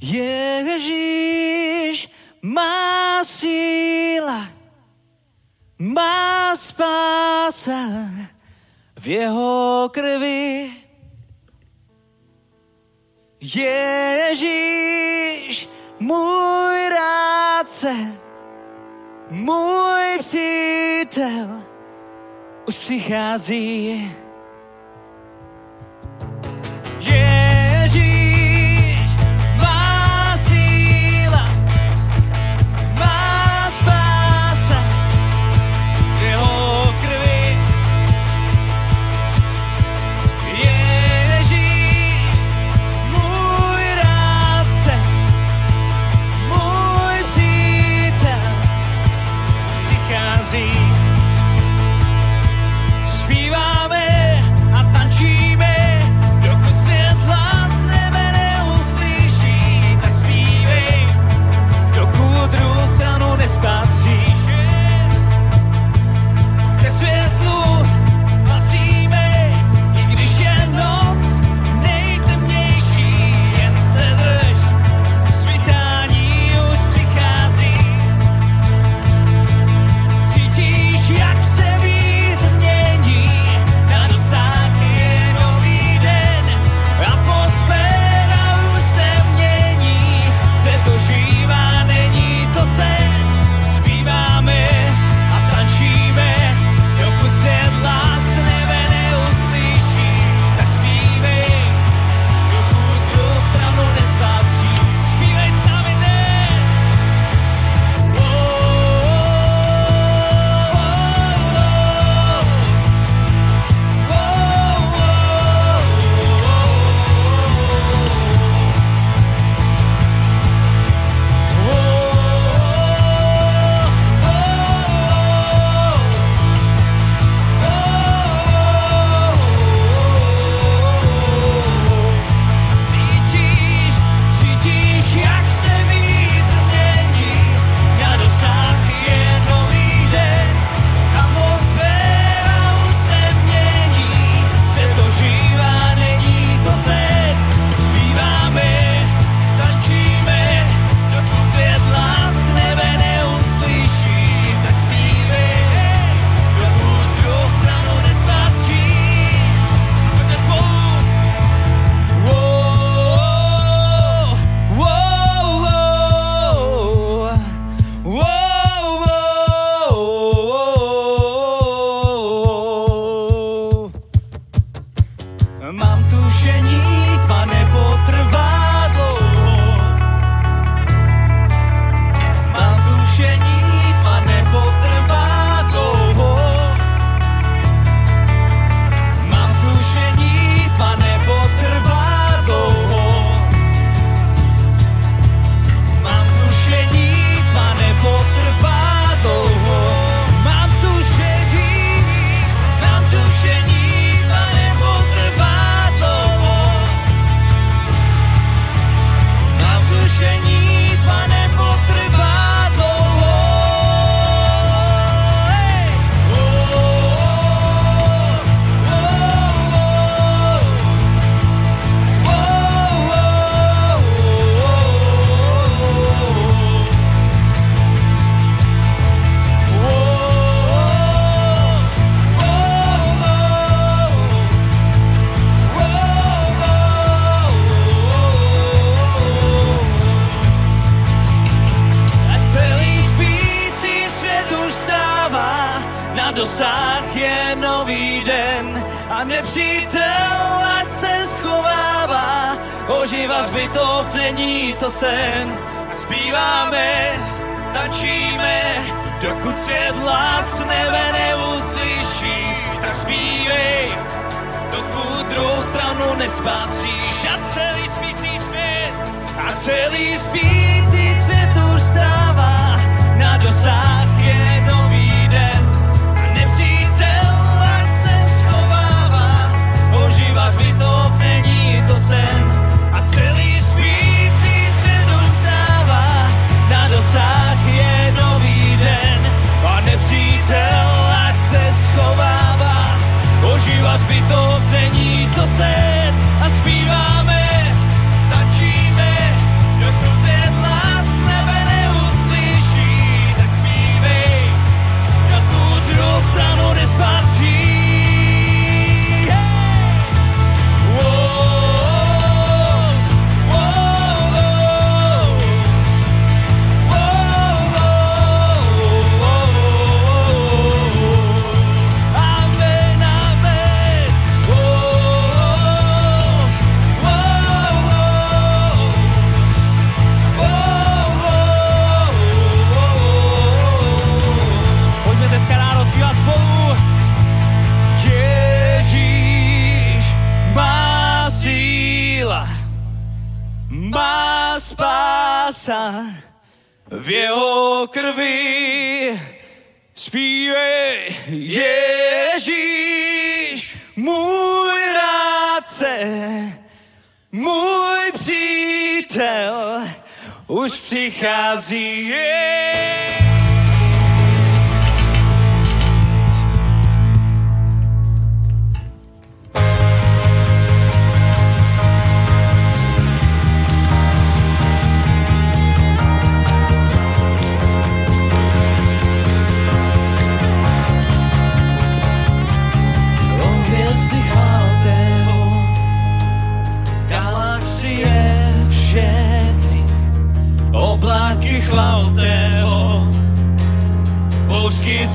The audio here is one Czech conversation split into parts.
Ježíš má síla, má spása v jeho krvi. Ježíš, můj rádce, můj přítel, už přichází.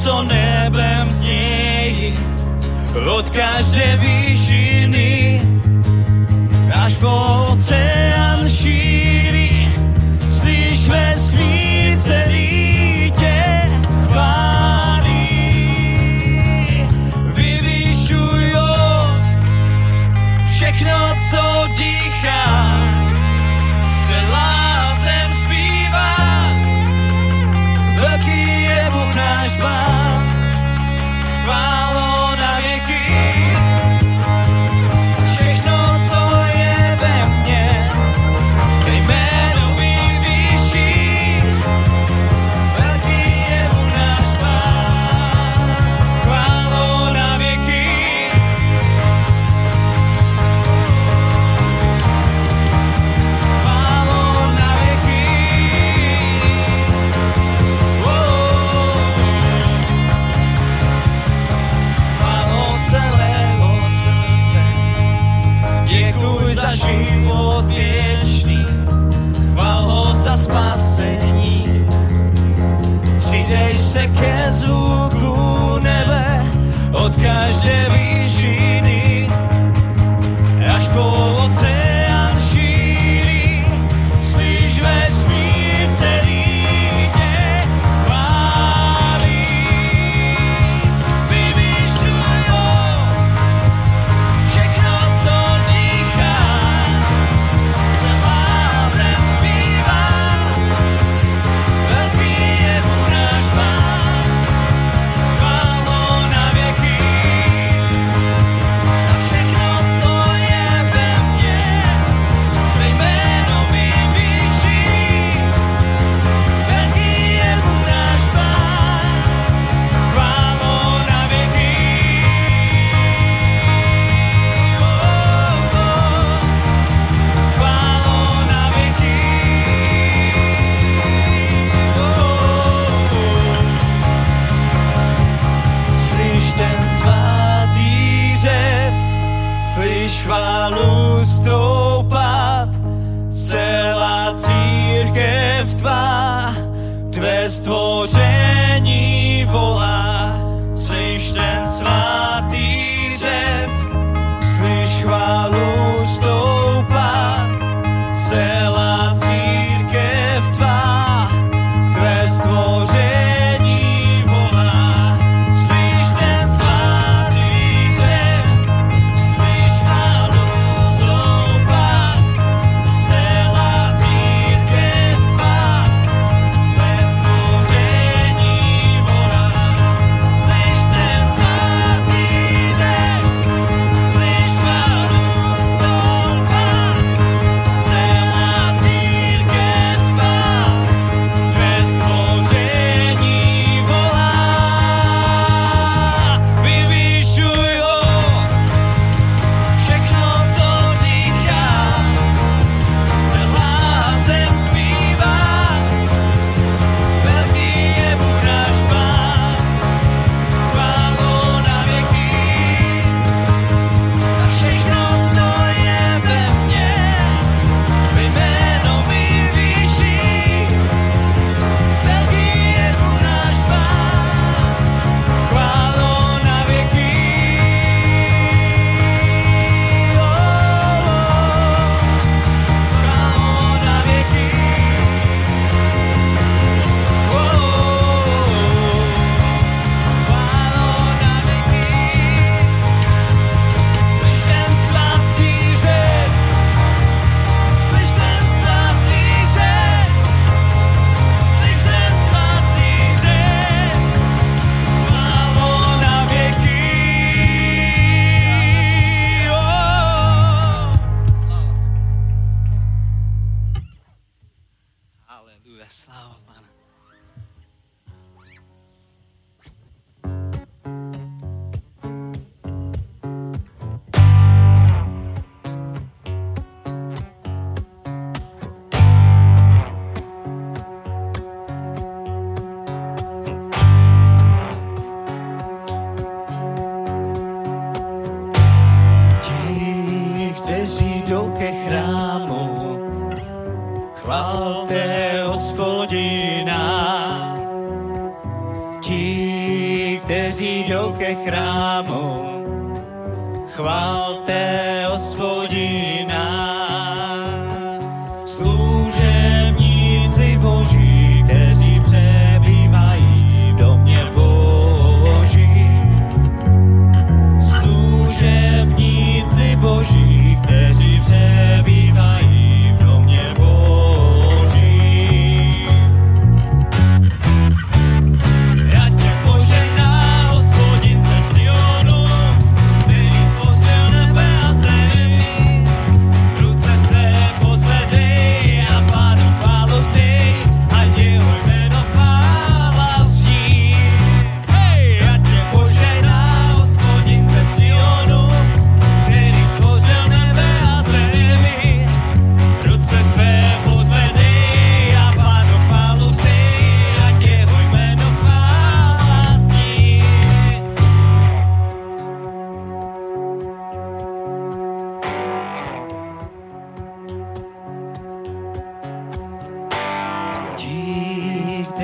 co nebem znějí od každé výšiny až po oceán šíří.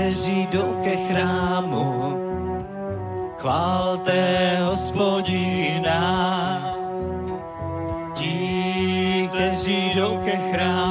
kteří jdou ke chrámu. Chválte hospodina, ti, kteří jdou ke chrámu.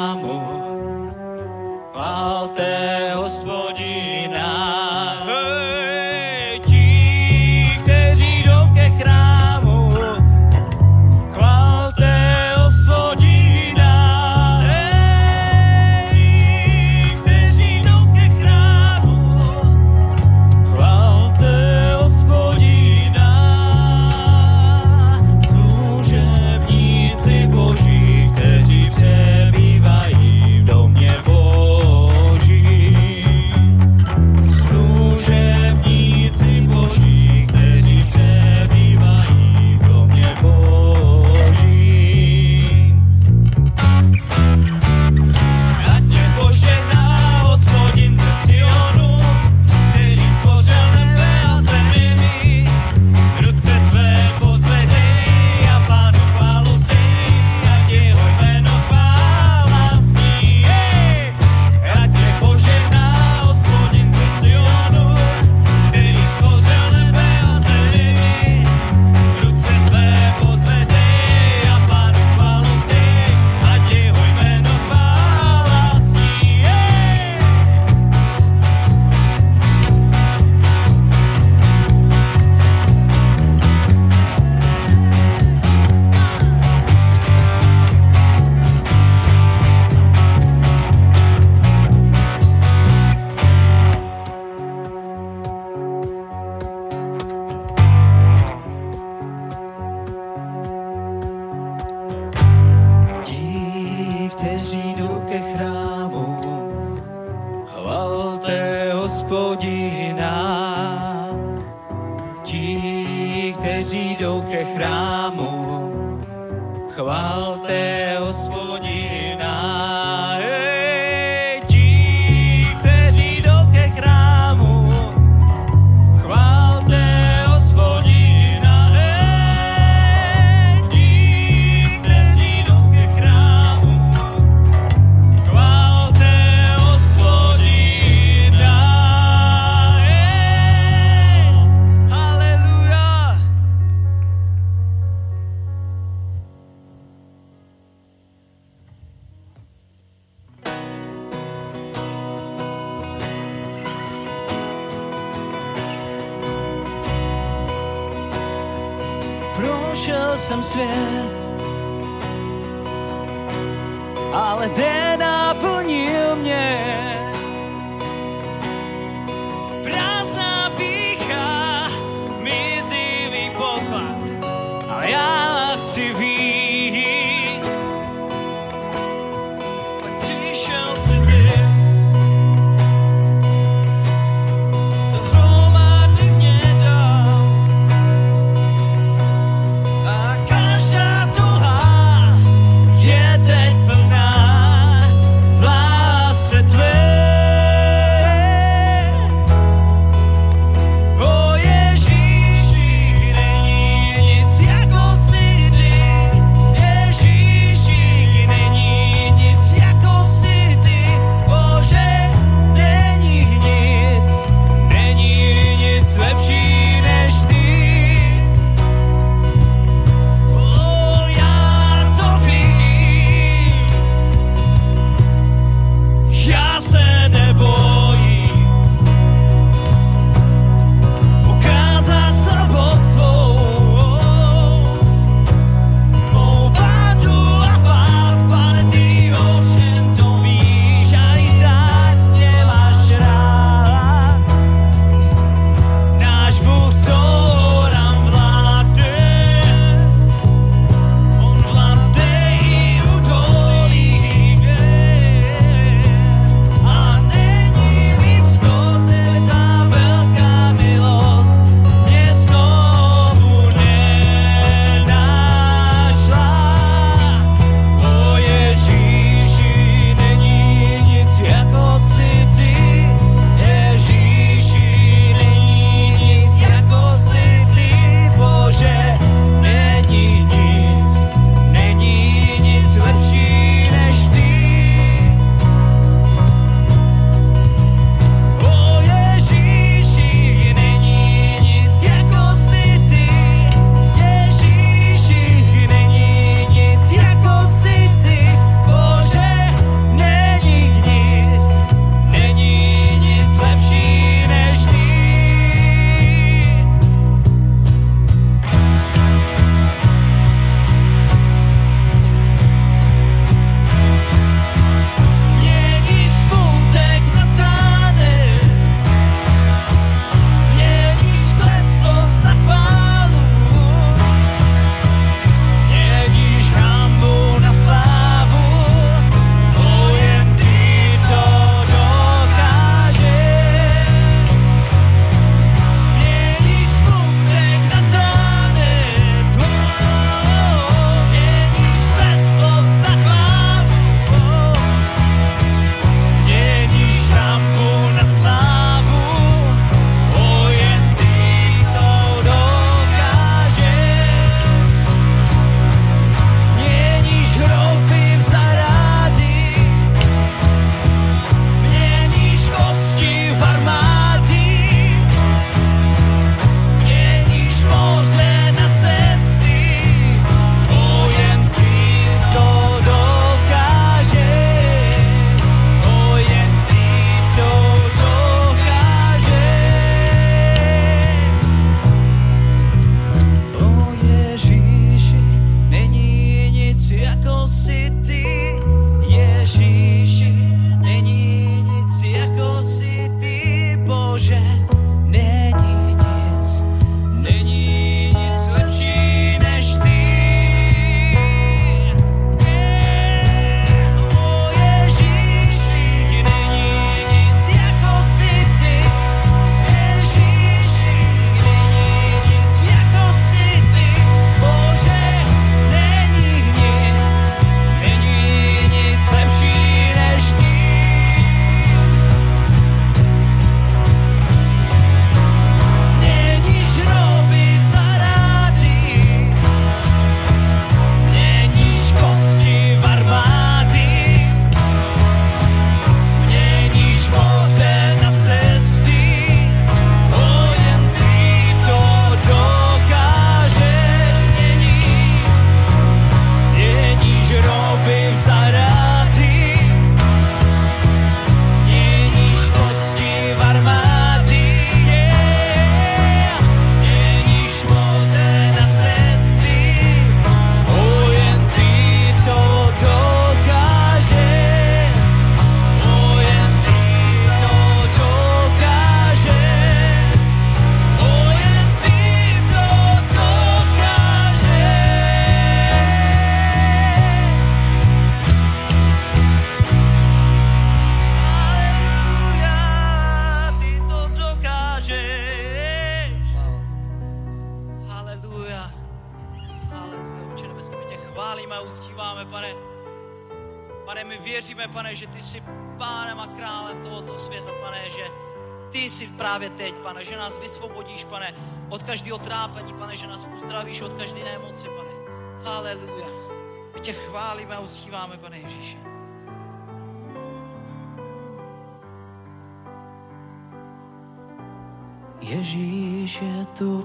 shall see.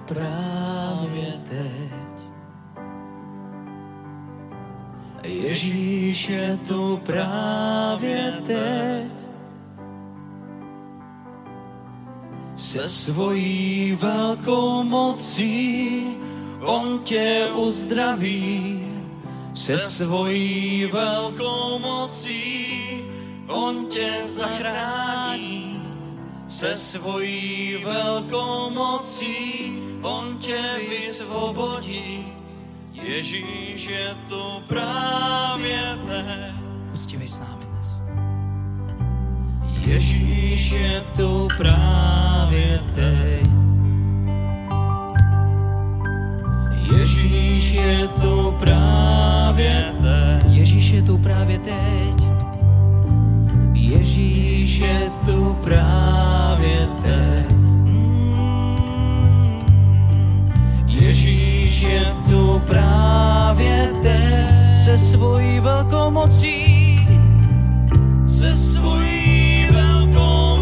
právě teď. Ježíš je tu právě teď. Se svojí velkou mocí on tě uzdraví. Se svojí velkou mocí on tě zachrání se svojí velkou mocí on tě vysvobodí. Ježíš je tu právě teď. Uctívej s námi dnes. Ježíš je tu právě teď. Ježíš je tu právě teď. Ježíš je tu právě teď. Ježíš je tu právě právě te se svojí velkomocí, se svojí velkomocí.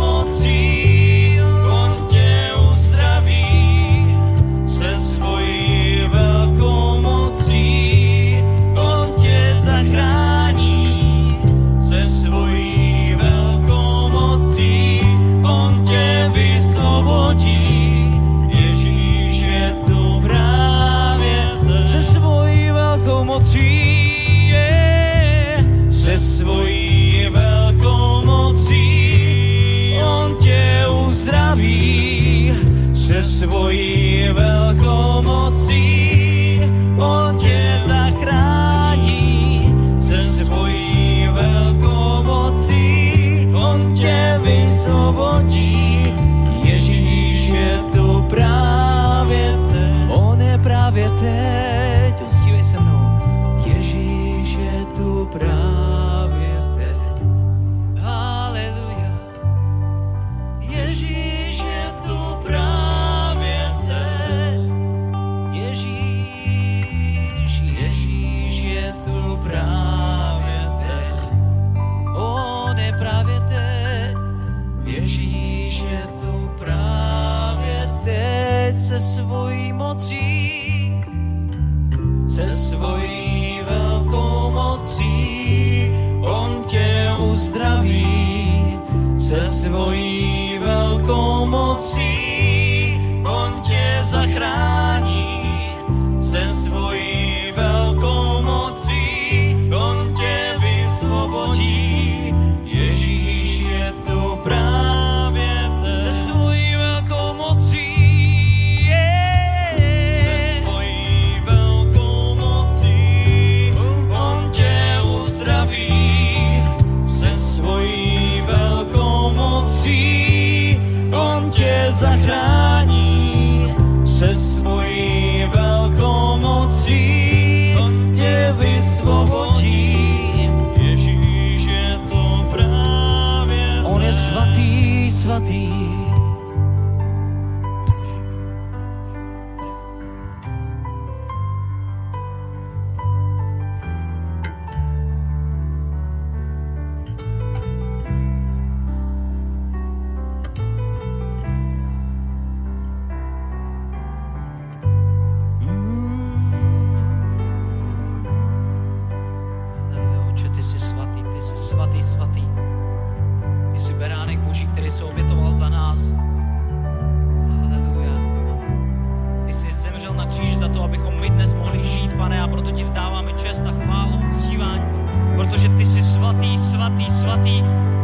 svatý, svatý, svatý.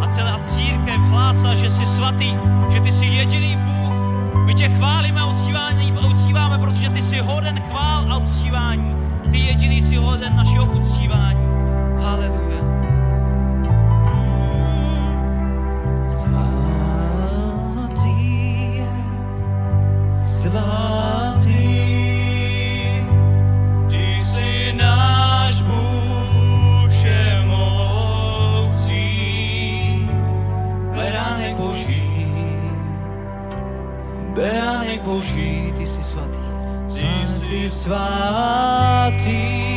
A celá církev hlásá, že jsi svatý, že ty jsi jediný Bůh. My tě chválíme a uctíváme, uctíváme, protože ty jsi hoden chvál a uctívání. Ty jediný jsi hoden našeho uctívání. Haleluja. Boží, ty jsi svatý. Ty svatý,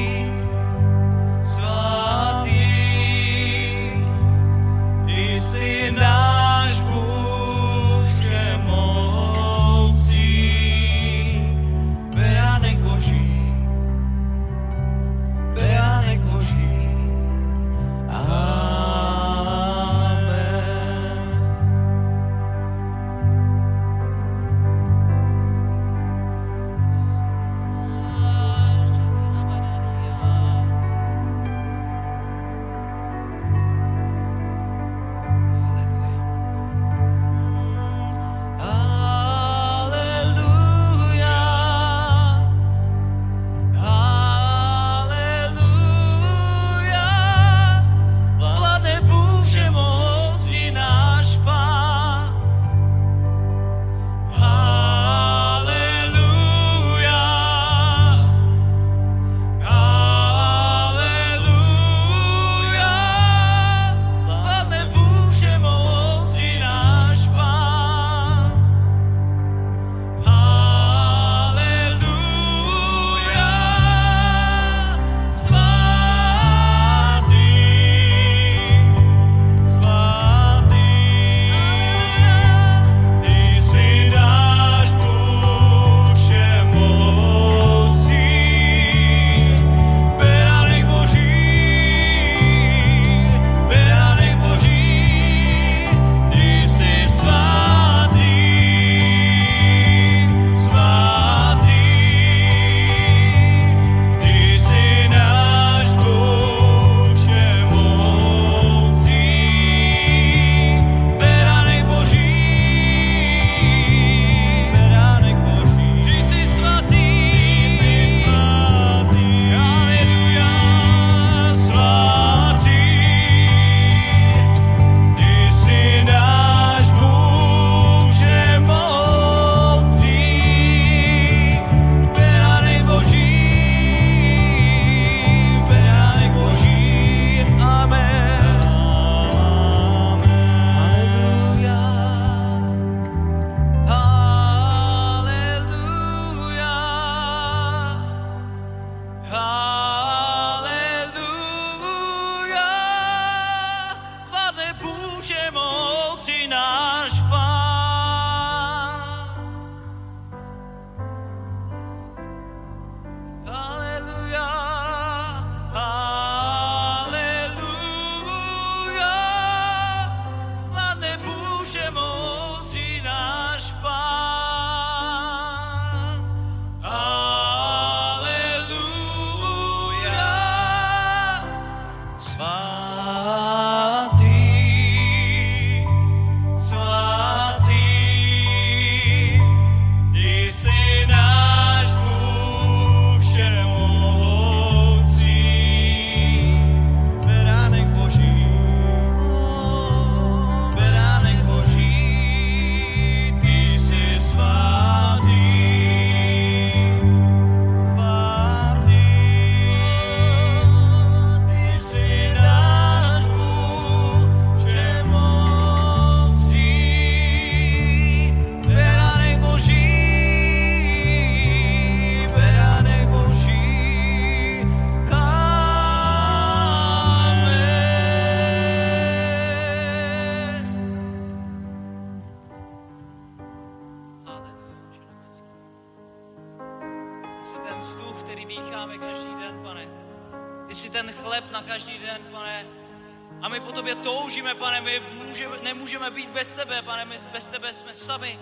bez tebe, pane, my bez tebe jsme sami.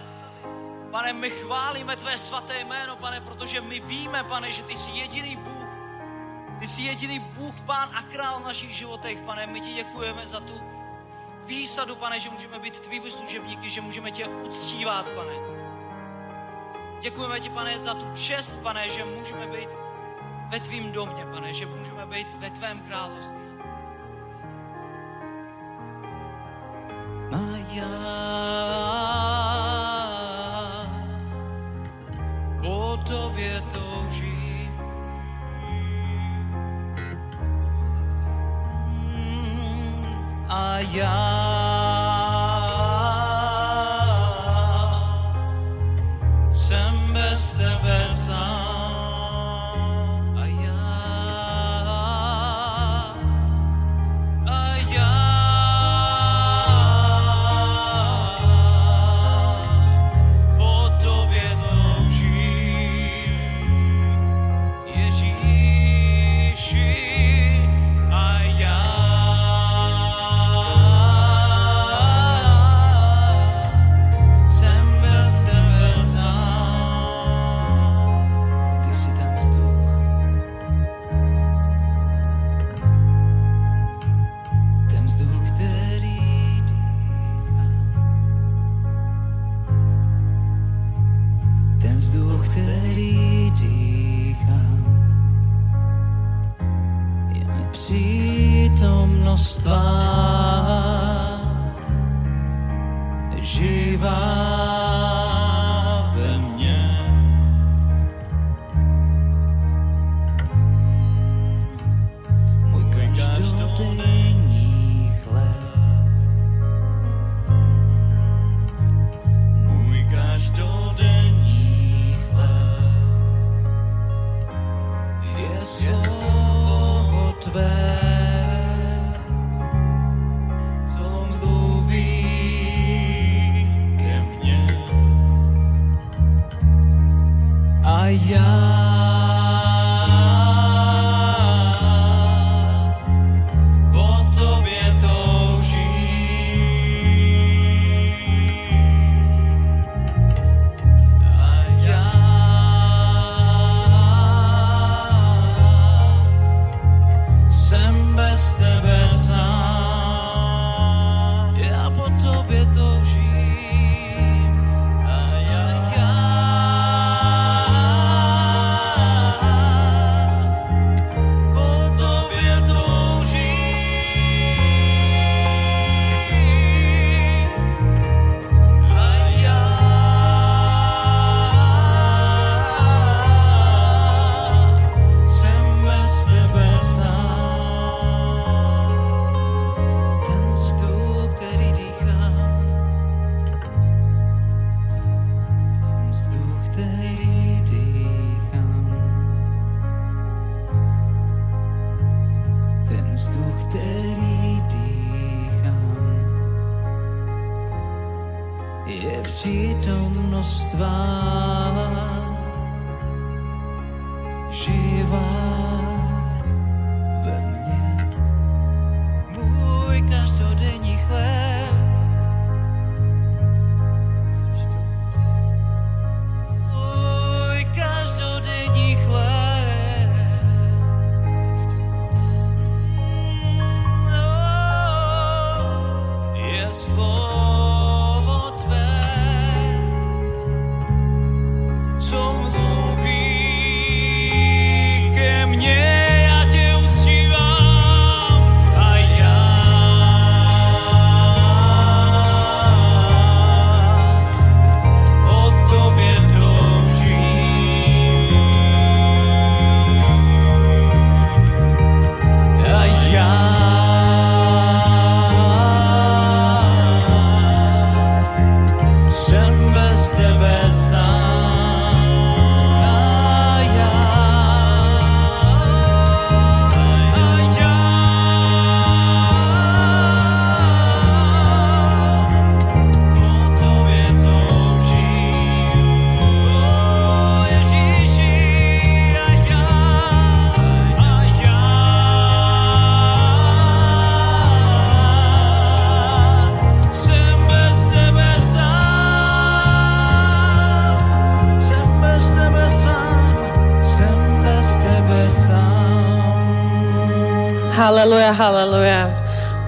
Pane, my chválíme tvé svaté jméno, pane, protože my víme, pane, že ty jsi jediný Bůh. Ty jsi jediný Bůh, Pán a král v našich životech, pane. My ti děkujeme za tu výsadu, pane, že můžeme být tvými služebníky, že můžeme tě uctívat, pane. Děkujeme ti, pane, za tu čest, pane, že můžeme být ve tvým domě, pane, že můžeme být ve tvém království. A já lost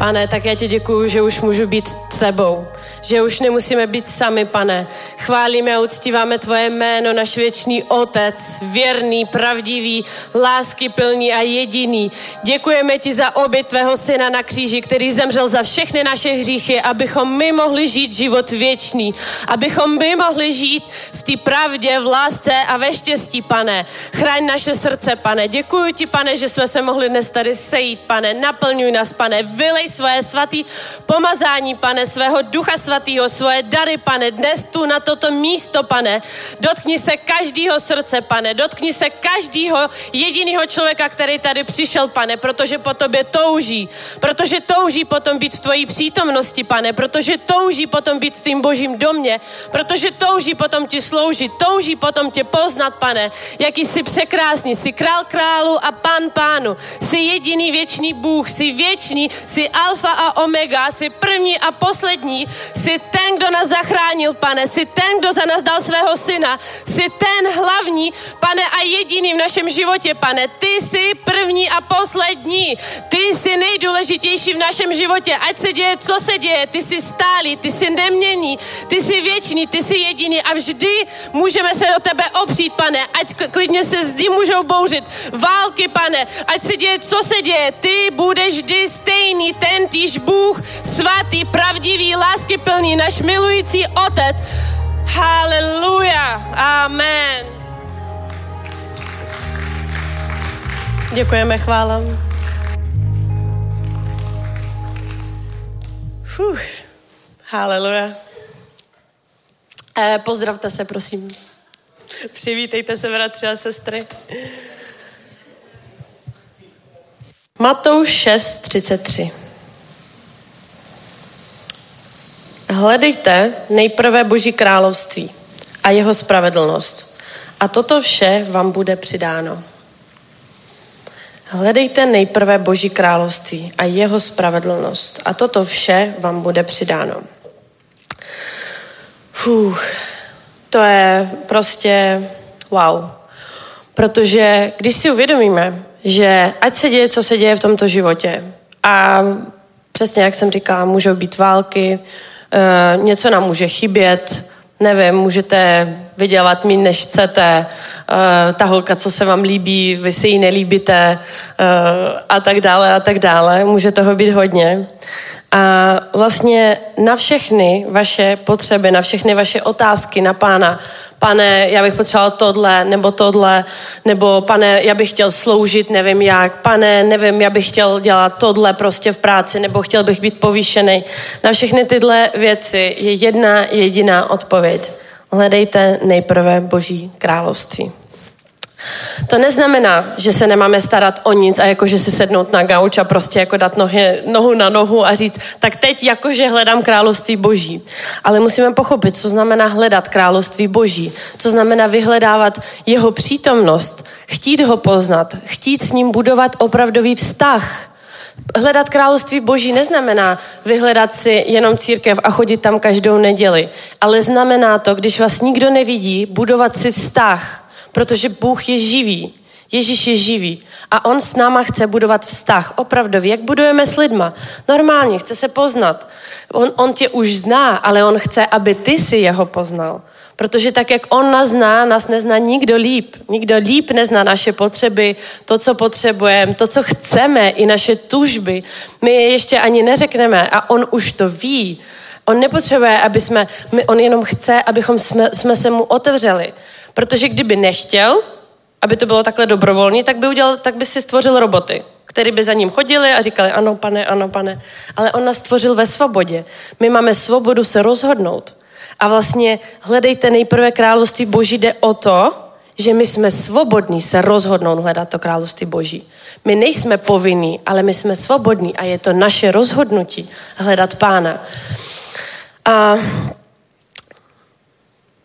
Pane, tak já ti děkuju, že už můžu být tebou, že už nemusíme být sami, pane. Chválíme a uctíváme tvoje jméno, náš věčný otec, věrný, pravdivý, lásky plný a jediný. Děkujeme ti za oběť tvého syna na kříži, který zemřel za všechny naše hříchy, abychom my mohli žít život věčný, abychom my mohli žít v té pravdě, v lásce a ve štěstí, pane. Chraň naše srdce, pane. Děkuji ti, pane, že jsme se mohli dnes tady sejít, pane. Naplňuj nás, pane. Vylej svoje svatý pomazání, pane, svého ducha svatého, svoje dary, pane, dnes tu na toto místo, pane. Dotkni se každého srdce, pane. Dotkni se každého jediného člověka, který tady přišel, pane, protože po tobě touží. Protože touží potom být v tvojí přítomnosti, pane. Protože touží potom být v tvým božím domě. Protože touží potom ti sloužit. Touží potom tě poznat, pane. Jaký jsi překrásný. Jsi král králu a pán pánu. Jsi jediný věčný Bůh. Jsi věčný. Jsi alfa a omega. Jsi první a poslední. Jsi ten, kdo nás zachránil, pane. Jsi ten, kdo za nás dal svého syna. Jsi ten hlavní, pane, a jediný v našem životě, pane. Ty jsi první a poslední. Ty jsi nejdůležitější v našem životě. Ať se děje, co se děje. Ty jsi stálý, ty jsi neměný, ty jsi věčný, ty jsi jediný a vždy můžeme se do tebe opřít, pane. Ať klidně se zdi můžou bouřit. Války, pane. Ať se děje, co se děje. Ty budeš vždy stejný, ten týž Bůh, svatý, pravdivý, lásky plný, náš milující otec. Haleluja. Amen. Děkujeme, chvála. Fuh. Haleluja. Eh, pozdravte se, prosím. Přivítejte se, bratři a sestry. Matouš 6.33 Hledejte nejprve Boží království a jeho spravedlnost A toto vše vám bude přidáno. Hledejte nejprve Boží království a jeho spravedlnost a toto vše vám bude přidáno. Fuh, to je prostě wow. Protože když si uvědomíme, že ať se děje, co se děje v tomto životě a přesně jak jsem říkala, můžou být války, něco nám může chybět, nevím, můžete vydělat méně, než chcete, uh, ta holka, co se vám líbí, vy si ji nelíbíte uh, a tak dále a tak dále. Může toho být hodně. A vlastně na všechny vaše potřeby, na všechny vaše otázky na pána, pane, já bych potřeboval tohle, nebo tohle, nebo pane, já bych chtěl sloužit, nevím jak, pane, nevím, já bych chtěl dělat tohle prostě v práci, nebo chtěl bych být povýšený. Na všechny tyhle věci je jedna jediná odpověď. Hledejte nejprve Boží království. To neznamená, že se nemáme starat o nic a jakože si sednout na gauč a prostě jako dát nohy, nohu na nohu a říct, tak teď jakože hledám království boží. Ale musíme pochopit, co znamená hledat království boží, co znamená vyhledávat jeho přítomnost, chtít ho poznat, chtít s ním budovat opravdový vztah. Hledat království boží neznamená vyhledat si jenom církev a chodit tam každou neděli, ale znamená to, když vás nikdo nevidí, budovat si vztah, protože Bůh je živý. Ježíš je živý a on s náma chce budovat vztah. Opravdu, jak budujeme s lidma? Normálně, chce se poznat. On, on tě už zná, ale on chce, aby ty si jeho poznal. Protože tak, jak on nás zná, nás nezná nikdo líp. Nikdo líp nezná naše potřeby, to, co potřebujeme, to, co chceme, i naše tužby. My je ještě ani neřekneme a on už to ví. On nepotřebuje, aby jsme, my, on jenom chce, abychom jsme, jsme se mu otevřeli. Protože kdyby nechtěl, aby to bylo takhle dobrovolné, tak by, udělal, tak by si stvořil roboty, které by za ním chodili a říkali ano, pane, ano, pane. Ale on nás stvořil ve svobodě. My máme svobodu se rozhodnout. A vlastně hledejte nejprve království Boží, jde o to, že my jsme svobodní se rozhodnout hledat to království Boží. My nejsme povinní, ale my jsme svobodní a je to naše rozhodnutí hledat Pána. A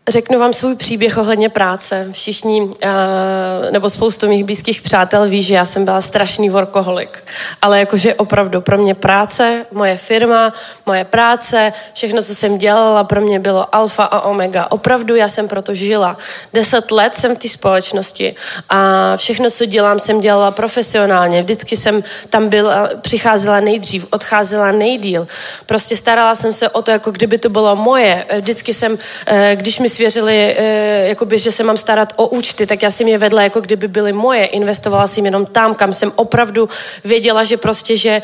Řeknu vám svůj příběh ohledně práce. Všichni, eh, nebo spoustu mých blízkých přátel ví, že já jsem byla strašný workoholik. Ale jakože opravdu pro mě práce, moje firma, moje práce, všechno, co jsem dělala, pro mě bylo alfa a omega. Opravdu já jsem proto žila. Deset let jsem v té společnosti a všechno, co dělám, jsem dělala profesionálně. Vždycky jsem tam byla, přicházela nejdřív, odcházela nejdíl. Prostě starala jsem se o to, jako kdyby to bylo moje. Vždycky jsem, eh, když mi svěřili, eh, jakoby, že se mám starat o účty, tak já jsem je vedla, jako kdyby byly moje. Investovala jsem jenom tam, kam jsem opravdu věděla, že prostě, že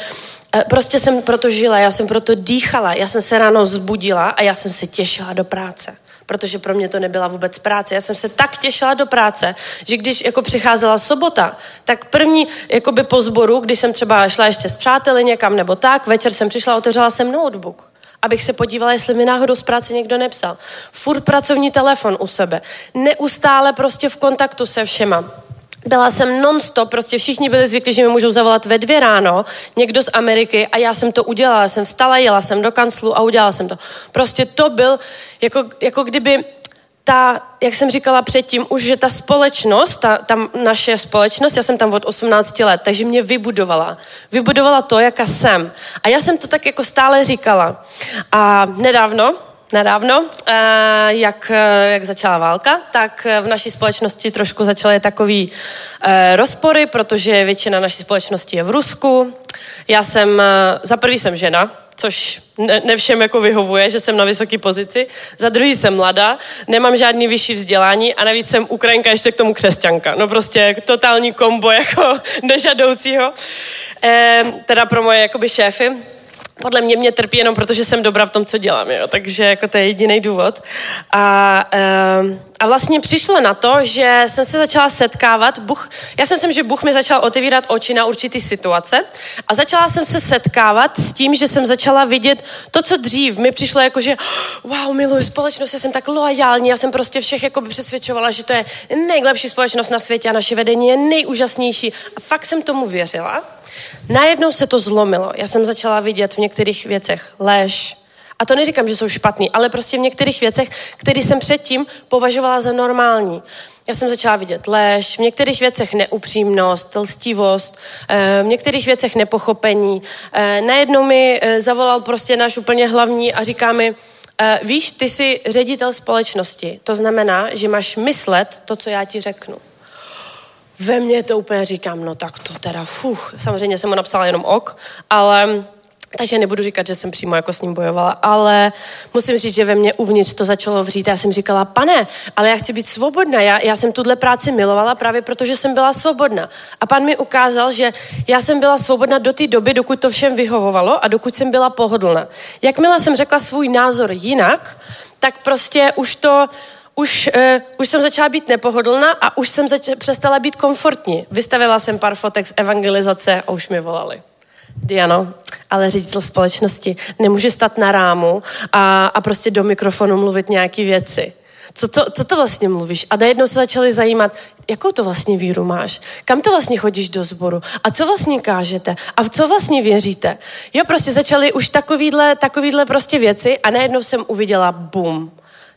eh, Prostě jsem proto žila, já jsem proto dýchala, já jsem se ráno zbudila a já jsem se těšila do práce protože pro mě to nebyla vůbec práce. Já jsem se tak těšila do práce, že když jako přicházela sobota, tak první jakoby po zboru, když jsem třeba šla ještě s přáteli někam nebo tak, večer jsem přišla, otevřela jsem notebook abych se podívala, jestli mi náhodou z práce někdo nepsal. Furt pracovní telefon u sebe. Neustále prostě v kontaktu se všema. Byla jsem non-stop, prostě všichni byli zvyklí, že mi můžou zavolat ve dvě ráno, někdo z Ameriky a já jsem to udělala. Jsem vstala, jela jsem do kanclu a udělala jsem to. Prostě to byl, jako, jako kdyby ta, jak jsem říkala předtím, už, že ta společnost, ta, ta naše společnost, já jsem tam od 18 let, takže mě vybudovala. Vybudovala to, jaká jsem. A já jsem to tak jako stále říkala. A nedávno, nedávno, eh, jak, eh, jak začala válka, tak v naší společnosti trošku začaly takový eh, rozpory, protože většina naší společnosti je v Rusku. Já jsem, za prvý jsem žena, což ne, ne všem jako vyhovuje, že jsem na vysoké pozici. Za druhý jsem mladá, nemám žádný vyšší vzdělání a navíc jsem Ukrajinka ještě k tomu křesťanka. No prostě totální kombo jako nežadoucího. E, teda pro moje jakoby šéfy podle mě mě trpí jenom proto, že jsem dobrá v tom, co dělám, jo? takže jako to je jediný důvod. A, ehm, a vlastně přišlo na to, že jsem se začala setkávat, Bůh, já jsem si že Bůh mi začal otevírat oči na určitý situace a začala jsem se setkávat s tím, že jsem začala vidět to, co dřív mi přišlo jako, že wow, miluji společnost, já jsem tak loajální, já jsem prostě všech jako přesvědčovala, že to je nejlepší společnost na světě a naše vedení je nejúžasnější a fakt jsem tomu věřila. Najednou se to zlomilo. Já jsem začala vidět v některých věcech lež A to neříkám, že jsou špatný, ale prostě v některých věcech, které jsem předtím považovala za normální. Já jsem začala vidět lež, v některých věcech neupřímnost, lstivost, eh, v některých věcech nepochopení. Eh, najednou mi eh, zavolal prostě náš úplně hlavní a říká mi, víš, ty jsi ředitel společnosti, to znamená, že máš myslet to, co já ti řeknu. Ve mně to úplně říkám, no tak to teda, fuch, samozřejmě jsem mu napsala jenom ok, ale takže nebudu říkat, že jsem přímo jako s ním bojovala, ale musím říct, že ve mně uvnitř to začalo vřít. Já jsem říkala, pane, ale já chci být svobodná. Já, já jsem tuhle práci milovala právě proto, že jsem byla svobodná. A pan mi ukázal, že já jsem byla svobodná do té doby, dokud to všem vyhovovalo a dokud jsem byla pohodlná. Jakmile jsem řekla svůj názor jinak, tak prostě už to, už, uh, už jsem začala být nepohodlná a už jsem zač- přestala být komfortní. Vystavila jsem pár fotek z evangelizace a už mi volali. Diano, ale ředitel společnosti nemůže stát na rámu a, a prostě do mikrofonu mluvit nějaké věci. Co to, co to vlastně mluvíš? A najednou se začali zajímat, jakou to vlastně víru máš? Kam to vlastně chodíš do sboru? A co vlastně kážete? A v co vlastně věříte? Jo, prostě začaly už takovýhle, takovýhle prostě věci a najednou jsem uviděla bum.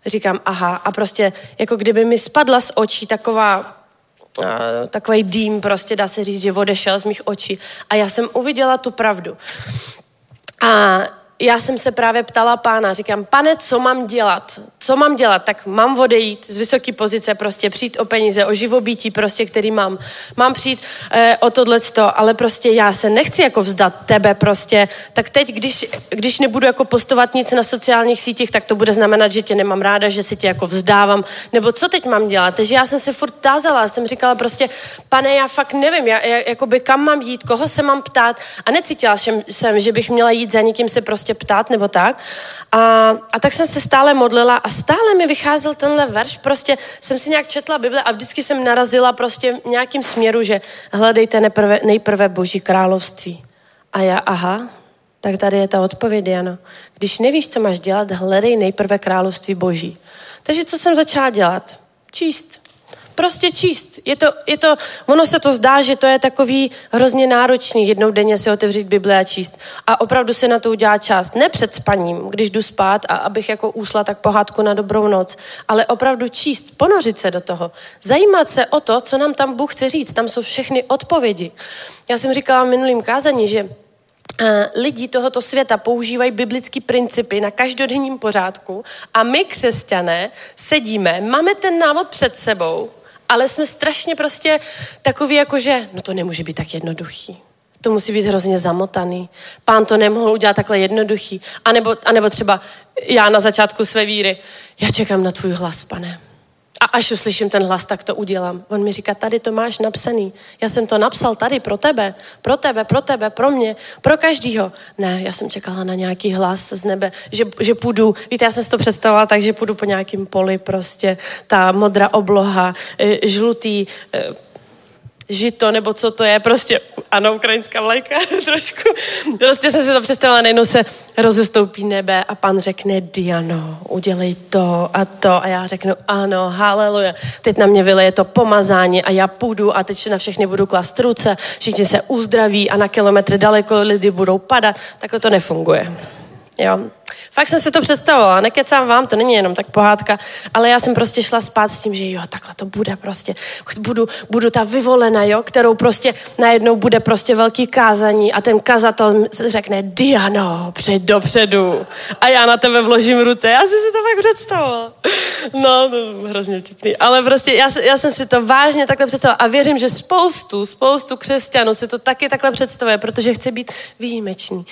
Říkám, aha, a prostě jako kdyby mi spadla z očí taková takový dým, prostě dá se říct, že odešel z mých očí. A já jsem uviděla tu pravdu. A já jsem se právě ptala pána, říkám, pane, co mám dělat? Co mám dělat? Tak mám odejít z vysoké pozice, prostě přijít o peníze, o živobytí, prostě, který mám. Mám přijít eh, o tohleto, ale prostě já se nechci jako vzdat tebe prostě. Tak teď, když, když nebudu jako postovat nic na sociálních sítích, tak to bude znamenat, že tě nemám ráda, že se tě jako vzdávám. Nebo co teď mám dělat? Takže já jsem se furt tázala, jsem říkala prostě, pane, já fakt nevím, já, já, jakoby kam mám jít, koho se mám ptát. A necítila jsem že bych měla jít za někým se prostě prostě ptát nebo tak. A, a tak jsem se stále modlila a stále mi vycházel tenhle verš. Prostě jsem si nějak četla Bible a vždycky jsem narazila prostě nějakým směru, že hledejte nejprve, nejprve Boží království. A já, aha, tak tady je ta odpověď, Jano. Když nevíš, co máš dělat, hledej nejprve království Boží. Takže co jsem začala dělat? Číst. Prostě číst. Je to, je to, ono se to zdá, že to je takový hrozně náročný jednou denně si otevřít Bibli a číst. A opravdu se na to udělá čas. Ne před spaním, když jdu spát a abych jako úsla tak pohádku na dobrou noc, ale opravdu číst, ponořit se do toho. Zajímat se o to, co nám tam Bůh chce říct. Tam jsou všechny odpovědi. Já jsem říkala v minulým kázání, že eh, lidi tohoto světa používají biblické principy na každodenním pořádku a my, křesťané, sedíme, máme ten návod před sebou ale jsme strašně prostě takový jako, že no to nemůže být tak jednoduchý. To musí být hrozně zamotaný. Pán to nemohl udělat takhle jednoduchý. A nebo, a nebo třeba já na začátku své víry, já čekám na tvůj hlas, pane. A až uslyším ten hlas, tak to udělám. On mi říká, tady to máš napsaný. Já jsem to napsal tady pro tebe, pro tebe, pro tebe, pro mě, pro každýho. Ne, já jsem čekala na nějaký hlas z nebe, že, že půjdu, víte, já jsem si to představovala tak, že půjdu po nějakém poli prostě, ta modrá obloha, eh, žlutý eh, žito, nebo co to je, prostě, ano, ukrajinská vlajka, trošku. Prostě jsem si to představila, najednou se rozestoupí nebe a pan řekne, Diano, udělej to a to. A já řeknu, ano, haleluja. Teď na mě vyleje to pomazání a já půjdu a teď na všechny budu klást ruce, všichni se uzdraví a na kilometry daleko lidi budou padat. Takhle to nefunguje. Jo. Fakt jsem si to představovala, nekecám vám, to není jenom tak pohádka, ale já jsem prostě šla spát s tím, že jo, takhle to bude prostě. Budu, budu ta vyvolena, jo, kterou prostě najednou bude prostě velký kázaní a ten kazatel řekne, Diano, přejď dopředu a já na tebe vložím ruce. Já jsem si to fakt představovala. No, to hrozně vtipný. Ale prostě já, já jsem si to vážně takhle představovala a věřím, že spoustu, spoustu křesťanů si to taky takhle představuje, protože chce být výjimeční.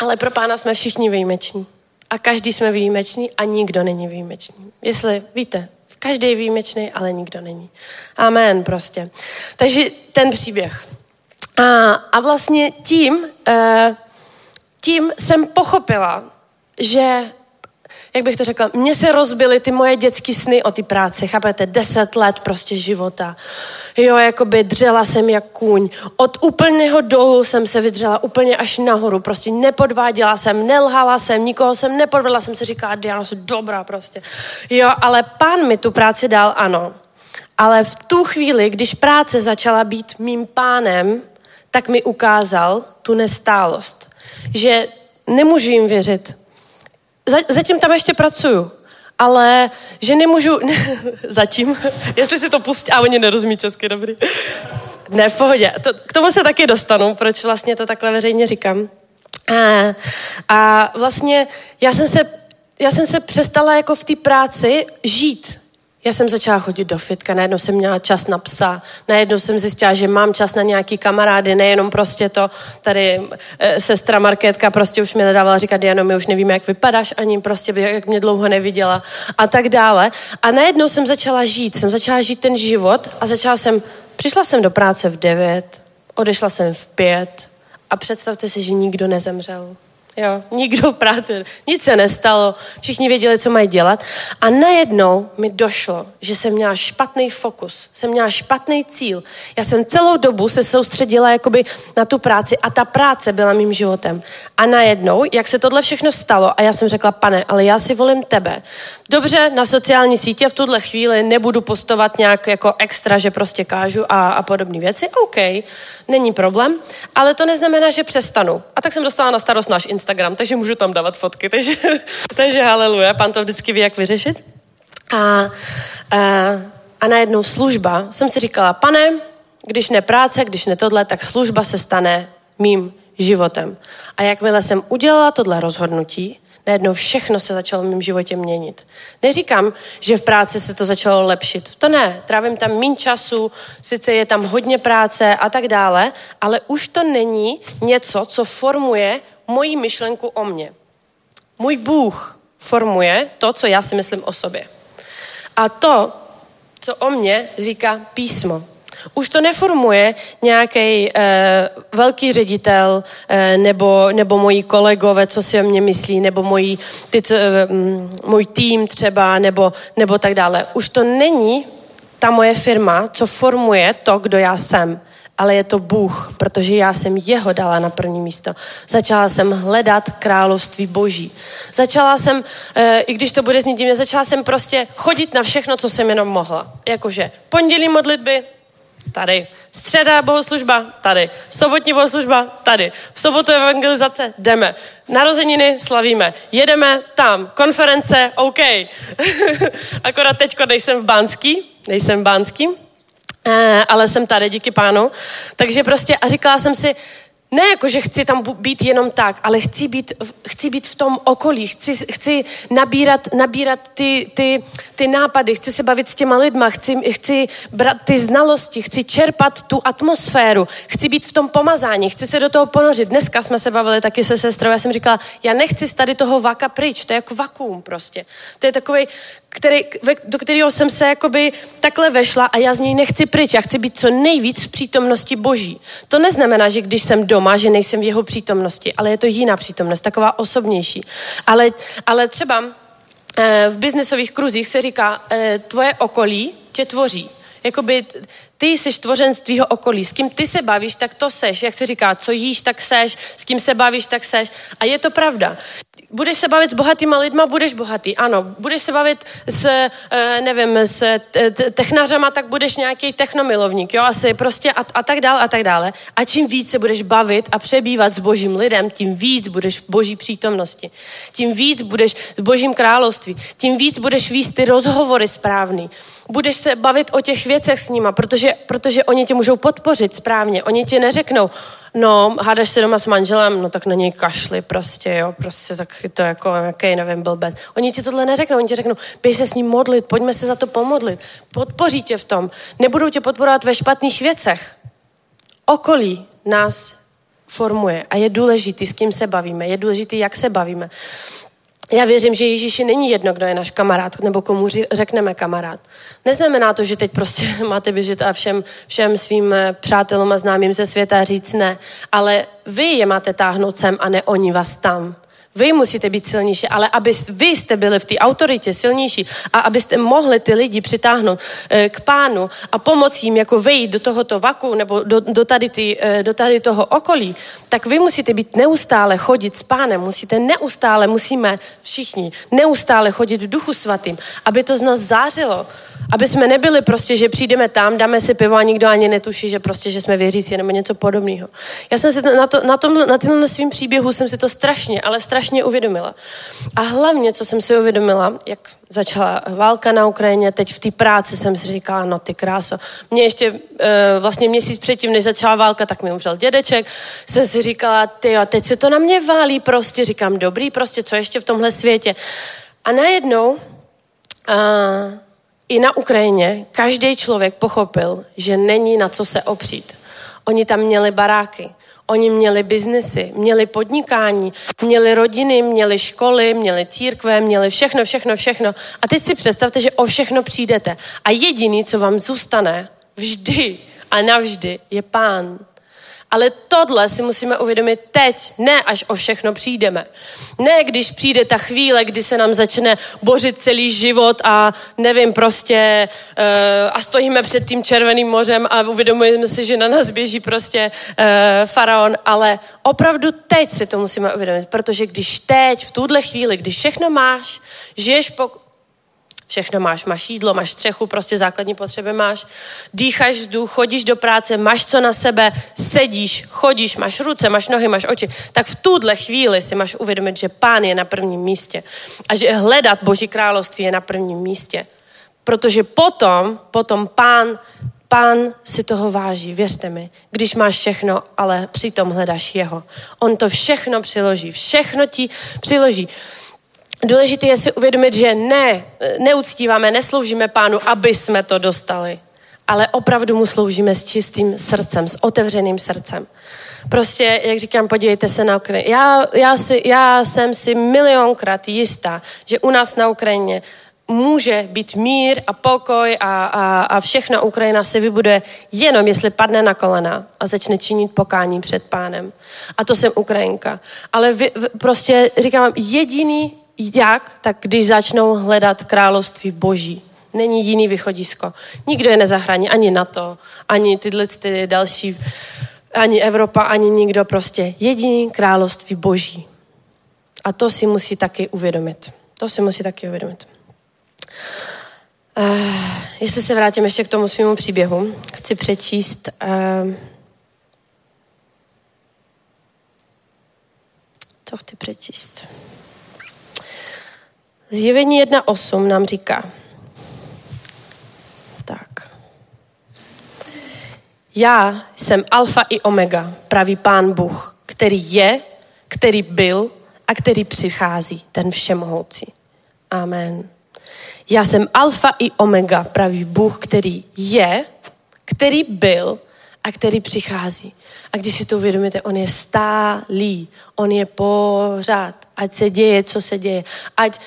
Ale pro pána jsme všichni výjimeční. A každý jsme výjimeční a nikdo není výjimečný. Jestli víte, každý je výjimečný, ale nikdo není. Amen prostě. Takže ten příběh. A, a vlastně tím, uh, tím jsem pochopila, že jak bych to řekla, mně se rozbily ty moje dětské sny o ty práci, chápete, deset let prostě života. Jo, jakoby dřela jsem jak kůň. Od úplného dolů jsem se vydřela úplně až nahoru. Prostě nepodváděla jsem, nelhala jsem, nikoho jsem nepodvedla, jsem si říkala, Diana, jsem dobrá prostě. Jo, ale pán mi tu práci dal, ano. Ale v tu chvíli, když práce začala být mým pánem, tak mi ukázal tu nestálost. Že nemůžu jim věřit, zatím tam ještě pracuju. Ale že nemůžu, ne, zatím, jestli si to pustí, a oni nerozumí česky, dobrý. Ne, v pohodě. To, k tomu se taky dostanu, proč vlastně to takhle veřejně říkám. A, a vlastně já jsem se, já jsem se přestala jako v té práci žít. Já jsem začala chodit do fitka, najednou jsem měla čas na psa, najednou jsem zjistila, že mám čas na nějaký kamarády, nejenom prostě to, tady e, sestra Markétka prostě už mi nedávala říkat, Diano, my už nevíme, jak vypadáš, ani prostě, jak mě dlouho neviděla a tak dále. A najednou jsem začala žít, jsem začala žít ten život a začala jsem, přišla jsem do práce v devět, odešla jsem v pět a představte si, že nikdo nezemřel. Jo, nikdo v práci, nic se nestalo, všichni věděli, co mají dělat. A najednou mi došlo, že jsem měla špatný fokus, jsem měla špatný cíl. Já jsem celou dobu se soustředila jakoby na tu práci a ta práce byla mým životem. A najednou, jak se tohle všechno stalo, a já jsem řekla, pane, ale já si volím tebe. Dobře, na sociální sítě v tuhle chvíli nebudu postovat nějak jako extra, že prostě kážu a, a podobné věci. OK, není problém, ale to neznamená, že přestanu. A tak jsem dostala na starost náš Instagram, takže můžu tam dávat fotky, takže, takže haleluja, pán to vždycky ví, jak vyřešit. A, a, a najednou služba, jsem si říkala, pane, když ne práce, když ne tohle, tak služba se stane mým životem. A jakmile jsem udělala tohle rozhodnutí, najednou všechno se začalo v mém životě měnit. Neříkám, že v práci se to začalo lepšit. To ne, trávím tam méně času, sice je tam hodně práce a tak dále, ale už to není něco, co formuje moji myšlenku o mně. Můj Bůh formuje to, co já si myslím o sobě. A to, co o mně říká písmo. Už to neformuje nějaký eh, velký ředitel eh, nebo, nebo moji kolegové, co si o mě myslí, nebo moji, ty, eh, můj tým třeba, nebo, nebo tak dále. Už to není ta moje firma, co formuje to, kdo já jsem ale je to Bůh, protože já jsem jeho dala na první místo. Začala jsem hledat království boží. Začala jsem, e, i když to bude znít divně, začala jsem prostě chodit na všechno, co jsem jenom mohla. Jakože pondělí modlitby, tady. Středa bohoslužba, tady. Sobotní bohoslužba, tady. V sobotu evangelizace, jdeme. Narozeniny slavíme. Jedeme tam. Konference, OK. Akorát teďko nejsem v Bánský, nejsem v Bánský, ale jsem tady, díky pánu. Takže prostě a říkala jsem si, ne jako, že chci tam být jenom tak, ale chci být, chci být v tom okolí, chci, chci nabírat, nabírat ty, ty, ty nápady, chci se bavit s těma lidma, chci, chci brát ty znalosti, chci čerpat tu atmosféru, chci být v tom pomazání, chci se do toho ponořit. Dneska jsme se bavili taky se sestrou, já jsem říkala, já nechci z tady toho vaka pryč, to je jako vakuum prostě. To je takový, který, do kterého jsem se jakoby takhle vešla a já z něj nechci pryč. Já chci být co nejvíc v přítomnosti Boží. To neznamená, že když jsem doma, že nejsem v jeho přítomnosti, ale je to jiná přítomnost, taková osobnější. Ale, ale třeba eh, v biznesových kruzích se říká, eh, tvoje okolí tě tvoří. Jakoby ty jsi tvořen z tvýho okolí. S kým ty se bavíš, tak to seš. Jak se říká, co jíš, tak seš. S kým se bavíš, tak seš. A je to pravda budeš se bavit s bohatýma lidma, budeš bohatý, ano. Budeš se bavit s, eh, nevím, s technařama, tak budeš nějaký technomilovník, jo, asi prostě a, a tak dále a tak dále. A čím víc se budeš bavit a přebývat s božím lidem, tím víc budeš v boží přítomnosti. Tím víc budeš v božím království. Tím víc budeš víc ty rozhovory správný. Budeš se bavit o těch věcech s nima, protože, protože oni tě můžou podpořit správně. Oni ti neřeknou, no, hádáš se doma s manželem, no tak na něj kašli prostě, jo, prostě tak to jako nějaký, nevím, blbec. Oni ti tohle neřeknou, oni ti řeknou, běž se s ním modlit, pojďme se za to pomodlit, podpoří tě v tom, nebudou tě podporovat ve špatných věcech. Okolí nás formuje a je důležitý, s kým se bavíme, je důležitý, jak se bavíme. Já věřím, že Ježíši není jedno, kdo je náš kamarád, nebo komu řekneme kamarád. Neznamená to, že teď prostě máte běžet a všem, všem svým eh, přátelům a známým ze světa říct ne, ale vy je máte táhnout sem a ne oni vás tam. Vy musíte být silnější, ale aby vy jste byli v té autoritě silnější a abyste mohli ty lidi přitáhnout eh, k pánu a pomoct jim jako vejít do tohoto vaku nebo do, do, tady ty, eh, do tady toho okolí, tak vy musíte být neustále chodit s pánem, musíte neustále, musíme všichni neustále chodit v duchu svatým, aby to z nás zářilo, aby jsme nebyli prostě, že přijdeme tam, dáme si pivo a nikdo ani netuší, že prostě, že jsme věřící nebo něco podobného. Já jsem si na, to, na, tom, na tomhle svým příběhu jsem si to strašně, ale strašně strašně uvědomila. A hlavně, co jsem si uvědomila, jak začala válka na Ukrajině, teď v té práci jsem si říkala, no ty kráso. Mě ještě e, vlastně měsíc předtím, než začala válka, tak mi umřel dědeček. Jsem si říkala, ty jo, teď se to na mě válí prostě. Říkám, dobrý, prostě, co ještě v tomhle světě. A najednou a, i na Ukrajině každý člověk pochopil, že není na co se opřít. Oni tam měli baráky, Oni měli biznesy, měli podnikání, měli rodiny, měli školy, měli církve, měli všechno, všechno, všechno. A teď si představte, že o všechno přijdete. A jediný, co vám zůstane vždy a navždy, je pán. Ale tohle si musíme uvědomit teď, ne až o všechno přijdeme. Ne, když přijde ta chvíle, kdy se nám začne bořit celý život a nevím, prostě uh, a stojíme před tím červeným mořem a uvědomujeme si, že na nás běží prostě uh, faraon, ale opravdu teď si to musíme uvědomit, protože když teď, v tuhle chvíli, když všechno máš, žiješ po, Všechno máš, máš jídlo, máš střechu, prostě základní potřeby máš. Dýcháš vzduch, chodíš do práce, máš co na sebe, sedíš, chodíš, máš ruce, máš nohy, máš oči. Tak v tuhle chvíli si máš uvědomit, že pán je na prvním místě. A že hledat Boží království je na prvním místě. Protože potom, potom pán Pán si toho váží, věřte mi. Když máš všechno, ale přitom hledáš jeho. On to všechno přiloží, všechno ti přiloží. Důležité je si uvědomit, že ne, neuctíváme, nesloužíme pánu, aby jsme to dostali, ale opravdu mu sloužíme s čistým srdcem, s otevřeným srdcem. Prostě, jak říkám, podívejte se na Ukrajinu. Já, já, si, já jsem si milionkrát jistá, že u nás na Ukrajině může být mír a pokoj a, a, a všechna Ukrajina se vybuduje jenom, jestli padne na kolena a začne činit pokání před pánem. A to jsem Ukrajinka. Ale vy, prostě říkám jediný jak? Tak když začnou hledat království boží. Není jiný východisko. Nikdo je nezachrání, ani NATO, ani tyhle ty další, ani Evropa, ani nikdo prostě. Jediný království boží. A to si musí taky uvědomit. To si musí taky uvědomit. Uh, jestli se vrátím ještě k tomu svému příběhu, chci přečíst uh, co chci přečíst. Zjevení 1.8 nám říká, tak. Já jsem alfa i omega, pravý pán Bůh, který je, který byl a který přichází, ten všemohoucí. Amen. Já jsem alfa i omega, pravý Bůh, který je, který byl a který přichází. A když si to uvědomíte, on je stálý, on je pořád, ať se děje, co se děje, ať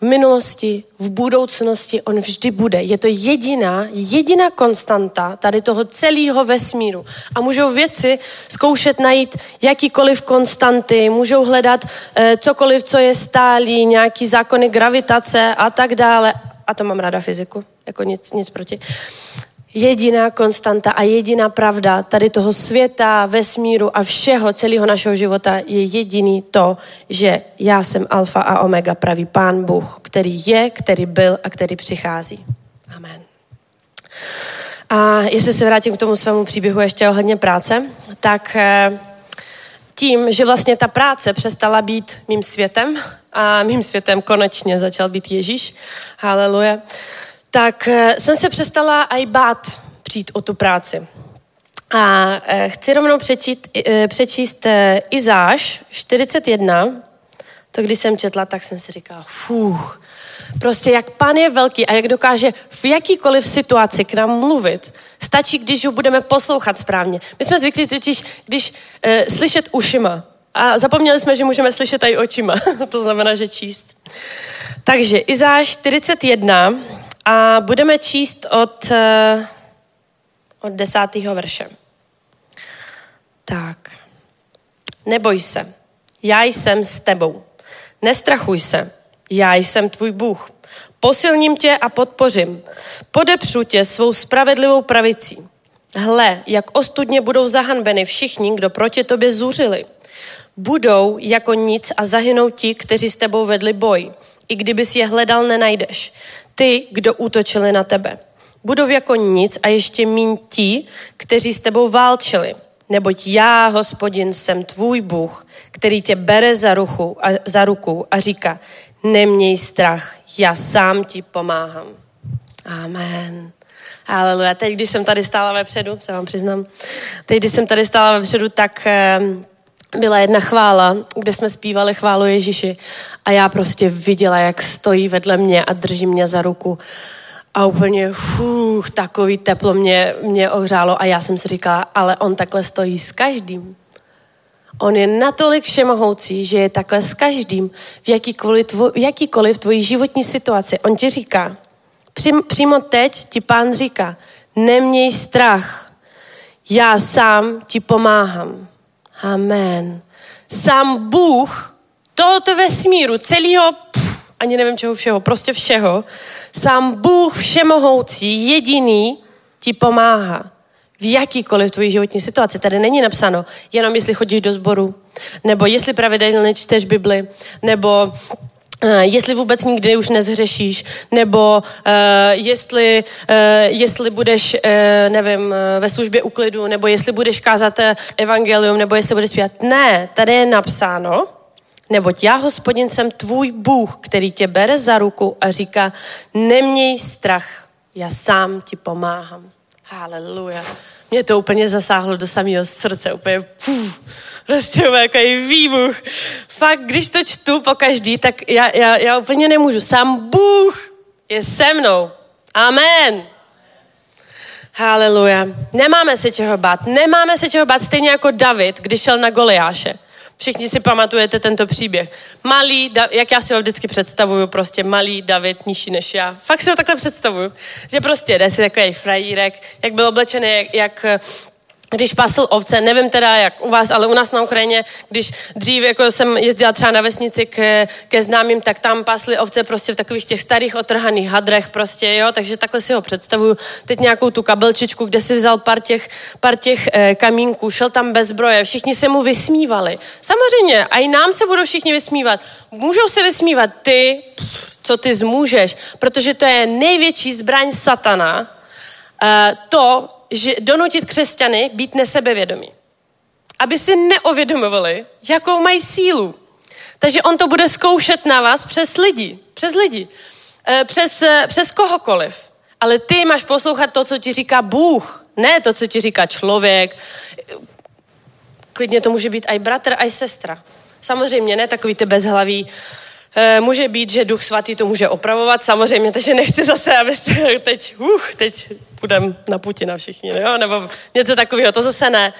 v minulosti, v budoucnosti, on vždy bude. Je to jediná, jediná konstanta tady toho celého vesmíru. A můžou věci zkoušet najít jakýkoliv konstanty, můžou hledat eh, cokoliv, co je stálý, nějaký zákony gravitace a tak dále. A to mám ráda fyziku, jako nic, nic proti jediná konstanta a jediná pravda tady toho světa, vesmíru a všeho, celého našeho života je jediný to, že já jsem alfa a omega, pravý pán Bůh, který je, který byl a který přichází. Amen. A jestli se vrátím k tomu svému příběhu ještě ohledně práce, tak eh, tím, že vlastně ta práce přestala být mým světem a mým světem konečně začal být Ježíš, haleluja, tak eh, jsem se přestala i bát přijít o tu práci. A eh, chci rovnou přečít, eh, přečíst Izáš 41. To když jsem četla, tak jsem si říkala, fuh, prostě jak pán je velký a jak dokáže v jakýkoliv situaci k nám mluvit. Stačí, když ho budeme poslouchat správně. My jsme zvyklí totiž, když uh, slyšet ušima. A zapomněli jsme, že můžeme slyšet i očima. to znamená, že číst. Takže Izáš 41, a budeme číst od, eh, od desátého verše. Tak. Neboj se, já jsem s tebou. Nestrachuj se, já jsem tvůj Bůh. Posilním tě a podpořím. Podepřu tě svou spravedlivou pravicí. Hle, jak ostudně budou zahanbeny všichni, kdo proti tobě zuřili. Budou jako nic a zahynou ti, kteří s tebou vedli boj. I kdybys je hledal, nenajdeš ty, kdo útočili na tebe. Budou jako nic a ještě míň ti, kteří s tebou válčili. Neboť já, hospodin, jsem tvůj Bůh, který tě bere za, ruchu a, za ruku a říká, neměj strach, já sám ti pomáhám. Amen. Haleluja. Teď, když jsem tady stála vepředu, se vám přiznám, teď, když jsem tady stála vepředu, tak eh, byla jedna chvála, kde jsme zpívali chválu Ježíši a já prostě viděla, jak stojí vedle mě a drží mě za ruku a úplně fuh, takový teplo mě, mě ohřálo a já jsem si říkala, ale on takhle stojí s každým. On je natolik všemohoucí, že je takhle s každým v jakýkoliv, tvo, v jakýkoliv tvojí životní situaci. On ti říká, přím, přímo teď ti pán říká, neměj strach, já sám ti pomáhám. Amen. Sám Bůh tohoto vesmíru, celého, pff, ani nevím čeho všeho, prostě všeho, sám Bůh všemohoucí, jediný, ti pomáhá v jakýkoliv tvojí životní situaci. Tady není napsáno, jenom jestli chodíš do sboru, nebo jestli pravidelně čteš Bibli, nebo jestli vůbec nikdy už nezhřešíš, nebo uh, jestli, uh, jestli budeš, uh, nevím, ve službě uklidu, nebo jestli budeš kázat evangelium, nebo jestli budeš zpívat. Ne, tady je napsáno, neboť já, hospodin, jsem tvůj Bůh, který tě bere za ruku a říká, neměj strach, já sám ti pomáhám. Haleluja. Mě to úplně zasáhlo do samého srdce, úplně puf, prostě jako výbuch. Fakt, když to čtu po každý, tak já, já, já úplně nemůžu. Sám Bůh je se mnou. Amen. Haleluja. Nemáme se čeho bát. Nemáme se čeho bát, stejně jako David, když šel na Goliáše. Všichni si pamatujete tento příběh. Malý, jak já si ho vždycky představuju, prostě malý David, nižší než já. Fakt si ho takhle představuju, že prostě jde si takový frajírek, jak byl oblečený, jak, jak když pasl ovce, nevím teda jak u vás, ale u nás na Ukrajině, když dřív jako jsem jezdila třeba na vesnici ke, ke známým, tak tam pasly ovce prostě v takových těch starých otrhaných hadrech prostě, jo, takže takhle si ho představuju. Teď nějakou tu kabelčičku, kde si vzal pár těch, pár těch eh, kamínků, šel tam bez zbroje, všichni se mu vysmívali. Samozřejmě, a i nám se budou všichni vysmívat. Můžou se vysmívat ty, co ty zmůžeš, protože to je největší zbraň satana, eh, to, že donutit křesťany být nesebevědomí. Aby si neovědomovali, jakou mají sílu. Takže on to bude zkoušet na vás přes lidi. Přes lidi. Eh, přes, eh, přes kohokoliv. Ale ty máš poslouchat to, co ti říká Bůh. Ne to, co ti říká člověk. Klidně to může být i bratr, i sestra. Samozřejmě ne takový ty bezhlaví, může být, že Duch Svatý to může opravovat, samozřejmě, takže nechci zase, abyste teď, uh, teď půjdeme na Putina všichni, jo? nebo něco takového, to zase ne.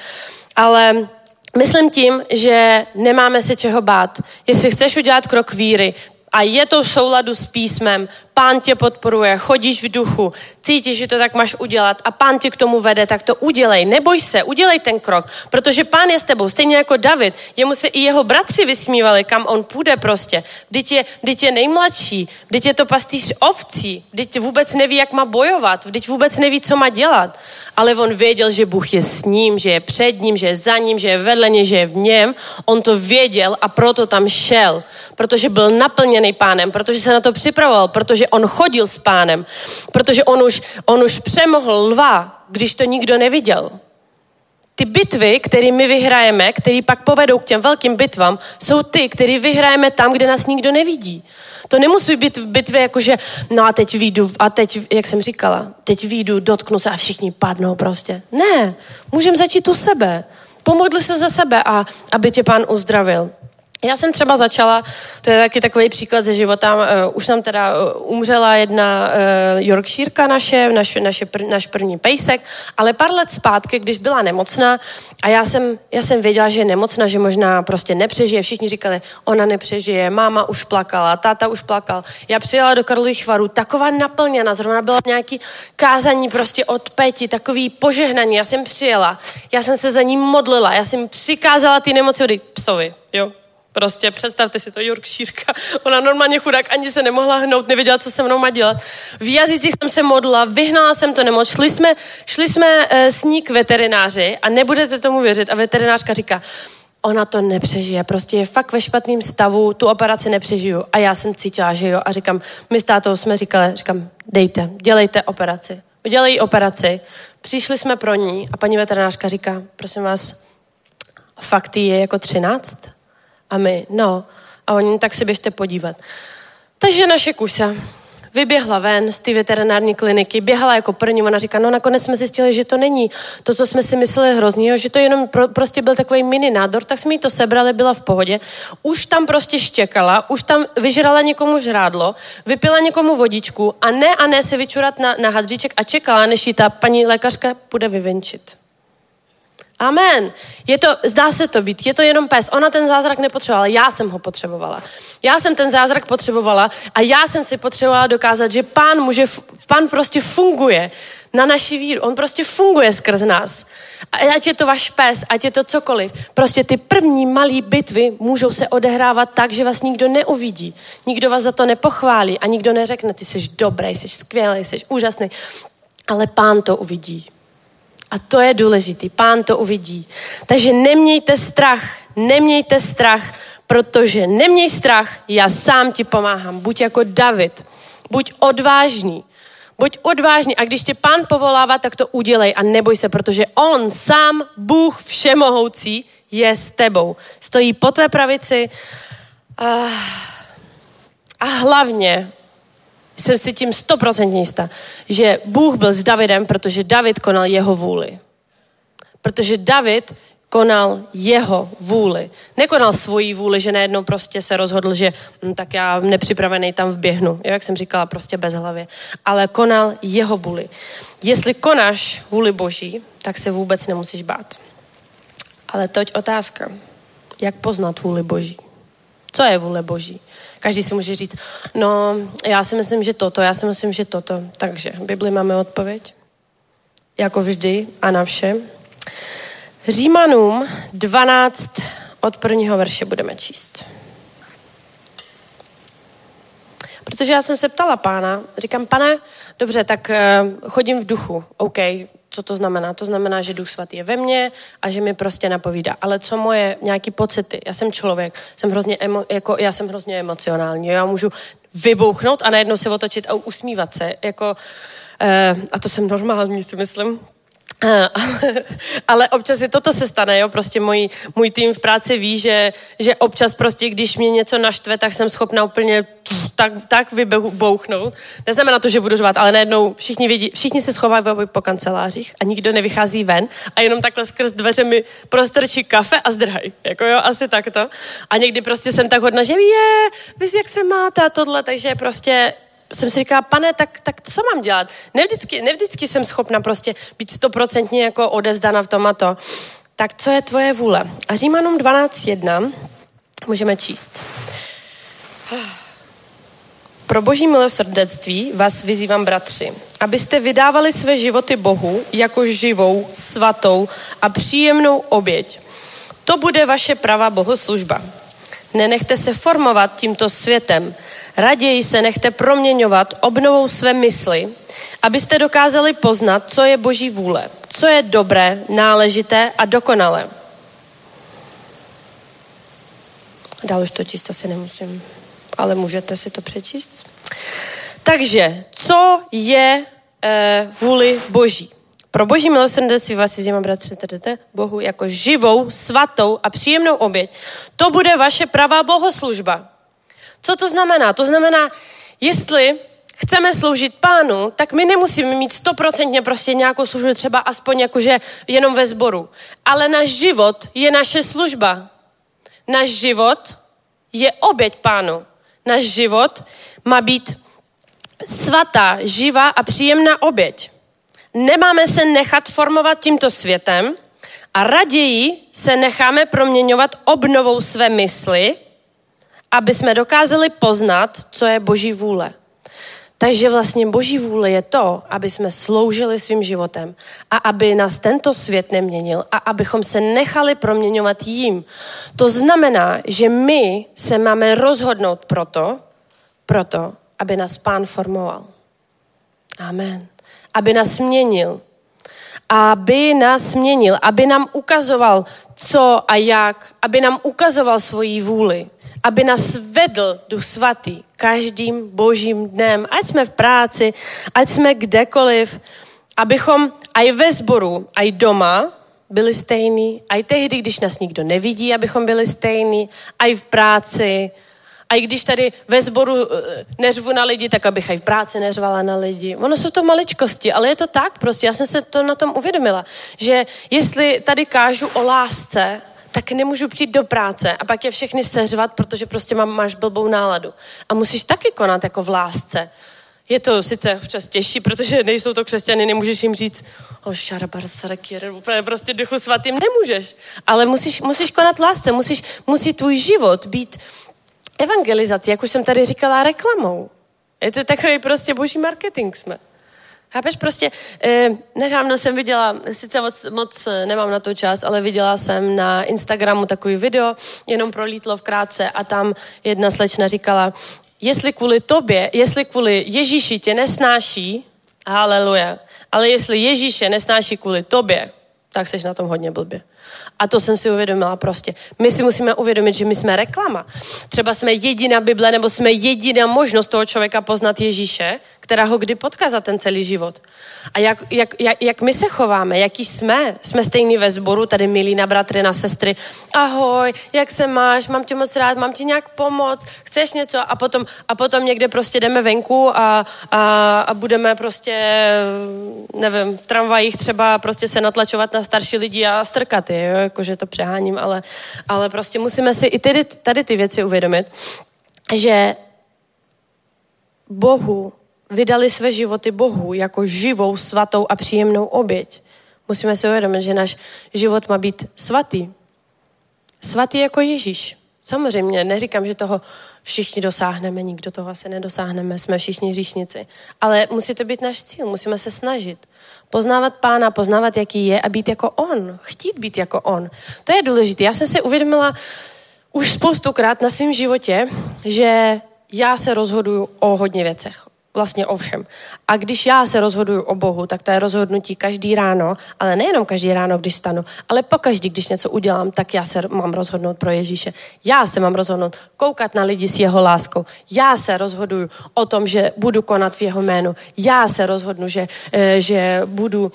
Ale myslím tím, že nemáme se čeho bát. Jestli chceš udělat krok víry, a je to v souladu s písmem, pán tě podporuje, chodíš v duchu, cítíš, že to tak máš udělat a pán tě k tomu vede, tak to udělej. Neboj se, udělej ten krok, protože pán je s tebou. Stejně jako David, jemu se i jeho bratři vysmívali, kam on půjde prostě. Vždyť je, vždyť je nejmladší, vždyť je to pastýř ovcí, vždyť vůbec neví, jak má bojovat, vždyť vůbec neví, co má dělat. Ale on věděl, že Bůh je s ním, že je před ním, že je za ním, že je vedle ně, že je v něm. On to věděl a proto tam šel, protože byl naplněný pánem, protože se na to připravoval, protože on chodil s pánem, protože on už, on už přemohl lva, když to nikdo neviděl. Ty bitvy, které my vyhrajeme, které pak povedou k těm velkým bitvám, jsou ty, které vyhrajeme tam, kde nás nikdo nevidí. To nemusí být bitvy jako, že no a teď výjdu, a teď, jak jsem říkala, teď výjdu, dotknu se a všichni padnou prostě. Ne, můžeme začít u sebe. Pomodli se za sebe a aby tě pán uzdravil. Já jsem třeba začala, to je taky takový příklad ze života, uh, už nám teda uh, umřela jedna uh, Yorkshireka naše, naš, naše pr, naš první pejsek, ale pár let zpátky, když byla nemocná a já jsem, já jsem věděla, že je nemocná, že možná prostě nepřežije, všichni říkali, ona nepřežije, máma už plakala, táta už plakal. Já přijela do Karlových chvarů, taková naplněna, zrovna byla nějaký kázání prostě od Peti, takový požehnaní, já jsem přijela, já jsem se za ní modlila, já jsem přikázala ty nemoci od psovi, jo, Prostě představte si to, Yorkshireka. Ona normálně chudák ani se nemohla hnout, nevěděla, co se mnou má dělat. V jazycích jsem se modla, vyhnala jsem to nemoc. Šli jsme, šli jsme e, s ní k veterináři a nebudete tomu věřit. A veterinářka říká, ona to nepřežije, prostě je fakt ve špatném stavu, tu operaci nepřežiju. A já jsem cítila, že jo. A říkám, my s tátou jsme říkali, říkám, dejte, dělejte operaci. udělají operaci, přišli jsme pro ní a paní veterinářka říká, prosím vás, fakt je jako 13? A my, no. A oni, tak se běžte podívat. Takže naše kusa vyběhla ven z té veterinární kliniky, běhala jako první, ona říká, no nakonec jsme zjistili, že to není to, co jsme si mysleli hrozně, že to jenom pro, prostě byl takový mini nádor, tak jsme jí to sebrali, byla v pohodě. Už tam prostě štěkala, už tam vyžrala někomu žrádlo, vypila někomu vodičku a ne a ne se vyčurat na, na hadříček a čekala, než jí ta paní lékařka bude vyvenčit. Amen. Je to, zdá se to být, je to jenom pes. Ona ten zázrak nepotřebovala, já jsem ho potřebovala. Já jsem ten zázrak potřebovala a já jsem si potřebovala dokázat, že pán může, pán prostě funguje na naši víru. On prostě funguje skrz nás. Ať je to váš pes, ať je to cokoliv. Prostě ty první malé bitvy můžou se odehrávat tak, že vás nikdo neuvidí. Nikdo vás za to nepochválí a nikdo neřekne, ty jsi dobrý, jsi skvělý, jsi úžasný. Ale pán to uvidí. A to je důležitý. Pán to uvidí. Takže nemějte strach. Nemějte strach, protože neměj strach, já sám ti pomáhám. Buď jako David. Buď odvážný. Buď odvážný a když tě pán povolává, tak to udělej a neboj se, protože on sám, Bůh všemohoucí, je s tebou. Stojí po tvé pravici a, a hlavně jsem si tím stoprocentně jistá, že Bůh byl s Davidem, protože David konal jeho vůli. Protože David konal jeho vůli. Nekonal svoji vůli, že najednou prostě se rozhodl, že hm, tak já nepřipravený tam vběhnu, jak jsem říkala, prostě bez hlavy. Ale konal jeho vůli. Jestli konáš vůli Boží, tak se vůbec nemusíš bát. Ale teď otázka. Jak poznat vůli Boží? Co je vůle Boží? Každý si může říct, no, já si myslím, že toto, já si myslím, že toto. Takže Bibli máme odpověď. Jako vždy a na vše. Římanům 12 od prvního verše budeme číst. Protože já jsem se ptala pána, říkám, pane, dobře, tak uh, chodím v duchu, OK, co to znamená? To znamená, že Duch Svatý je ve mně a že mi prostě napovídá. Ale co moje nějaký pocity? Já jsem člověk, jsem hrozně emo, jako, já jsem hrozně emocionální. Já můžu vybouchnout a najednou se otočit a usmívat se. Jako, uh, a to jsem normální, si myslím. Eh, ale občas je toto se stane, jo, prostě můj, můj tým v práci ví, že, že občas prostě, když mě něco naštve, tak jsem schopna úplně tak, tak vybouchnout. Neznamená to, že budu řvat, ale najednou všichni, vidí, všichni se schovají po kancelářích a nikdo nevychází ven a jenom takhle skrz dveře mi prostrčí kafe a zdrhají. Jako jo, asi takto. A někdy prostě jsem tak hodna, že je, vy jak se máte a tohle, takže prostě jsem si říkala, pane, tak, tak co mám dělat? Nevždycky, nevždycky jsem schopna prostě být stoprocentně jako odevzdána v tom a to. Tak co je tvoje vůle? A Římanům 12.1 můžeme číst. Pro boží milosrdectví vás vyzývám, bratři, abyste vydávali své životy Bohu jako živou, svatou a příjemnou oběť. To bude vaše pravá bohoslužba. Nenechte se formovat tímto světem, Raději se nechte proměňovat obnovou své mysli, abyste dokázali poznat, co je Boží vůle, co je dobré, náležité a dokonalé. Dál už to číst asi nemusím, ale můžete si to přečíst. Takže, co je e, vůli Boží? Pro boží milosrdenství vás vyzývám, bratře, Bohu jako živou, svatou a příjemnou oběť. To bude vaše pravá bohoslužba. Co to znamená? To znamená, jestli chceme sloužit pánu, tak my nemusíme mít stoprocentně prostě nějakou službu, třeba aspoň jakože jenom ve sboru. Ale náš život je naše služba. Náš život je oběť pánu. Náš život má být svatá, živá a příjemná oběť. Nemáme se nechat formovat tímto světem a raději se necháme proměňovat obnovou své mysli, aby jsme dokázali poznat, co je Boží vůle. Takže vlastně Boží vůle je to, aby jsme sloužili svým životem a aby nás tento svět neměnil a abychom se nechali proměňovat jím. To znamená, že my se máme rozhodnout proto, proto, aby nás Pán formoval. Amen. Aby nás měnil. Aby nás měnil, aby nám ukazoval, co a jak, aby nám ukazoval svoji vůli aby nás vedl Duch Svatý každým božím dnem, ať jsme v práci, ať jsme kdekoliv, abychom aj ve sboru, aj doma byli stejní, aj tehdy, když nás nikdo nevidí, abychom byli stejní, aj v práci, a i když tady ve sboru eh, neřvu na lidi, tak abych i v práci neřvala na lidi. Ono jsou to maličkosti, ale je to tak prostě. Já jsem se to na tom uvědomila, že jestli tady kážu o lásce, tak nemůžu přijít do práce a pak je všechny seřvat, protože prostě mám, máš blbou náladu. A musíš taky konat jako v lásce. Je to sice občas těžší, protože nejsou to křesťany, nemůžeš jim říct, o šarabar sarakir, úplně prostě duchu svatým nemůžeš. Ale musíš, musíš konat lásce, musíš, musí tvůj život být evangelizací, jak už jsem tady říkala, reklamou. Je to takový prostě boží marketing jsme. Chápeš prostě, eh, nedávno jsem viděla, sice moc, moc eh, nemám na to čas, ale viděla jsem na Instagramu takový video, jenom prolítlo v krátce a tam jedna slečna říkala, jestli kvůli tobě, jestli kvůli Ježíši tě nesnáší, haleluja, ale jestli Ježíše nesnáší kvůli tobě, tak seš na tom hodně blbě. A to jsem si uvědomila prostě. My si musíme uvědomit, že my jsme reklama. Třeba jsme jediná Bible, nebo jsme jediná možnost toho člověka poznat Ježíše, která ho kdy potká za ten celý život. A jak, jak, jak, jak my se chováme, jaký jsme, jsme stejný ve sboru, tady milí na bratry, na sestry. Ahoj, jak se máš, mám tě moc rád, mám ti nějak pomoc, chceš něco? A potom, a potom někde prostě jdeme venku a, a, a budeme prostě, nevím, v tramvajích třeba prostě se natlačovat na starší lidi a strkat je, jo? jakože to přeháním, ale, ale prostě musíme si i tady, tady ty věci uvědomit, že Bohu vydali své životy Bohu jako živou, svatou a příjemnou oběť. Musíme si uvědomit, že náš život má být svatý. Svatý jako Ježíš. Samozřejmě, neříkám, že toho všichni dosáhneme, nikdo toho asi nedosáhneme, jsme všichni říšnici. Ale musí to být náš cíl, musíme se snažit. Poznávat pána, poznávat, jaký je a být jako on. Chtít být jako on. To je důležité. Já jsem si uvědomila už spoustukrát na svém životě, že já se rozhoduju o hodně věcech vlastně o všem. A když já se rozhoduju o Bohu, tak to je rozhodnutí každý ráno, ale nejenom každý ráno, když stanu, ale pokaždý, když něco udělám, tak já se mám rozhodnout pro Ježíše. Já se mám rozhodnout koukat na lidi s jeho láskou. Já se rozhoduju o tom, že budu konat v jeho jménu. Já se rozhodnu, že, eh, že budu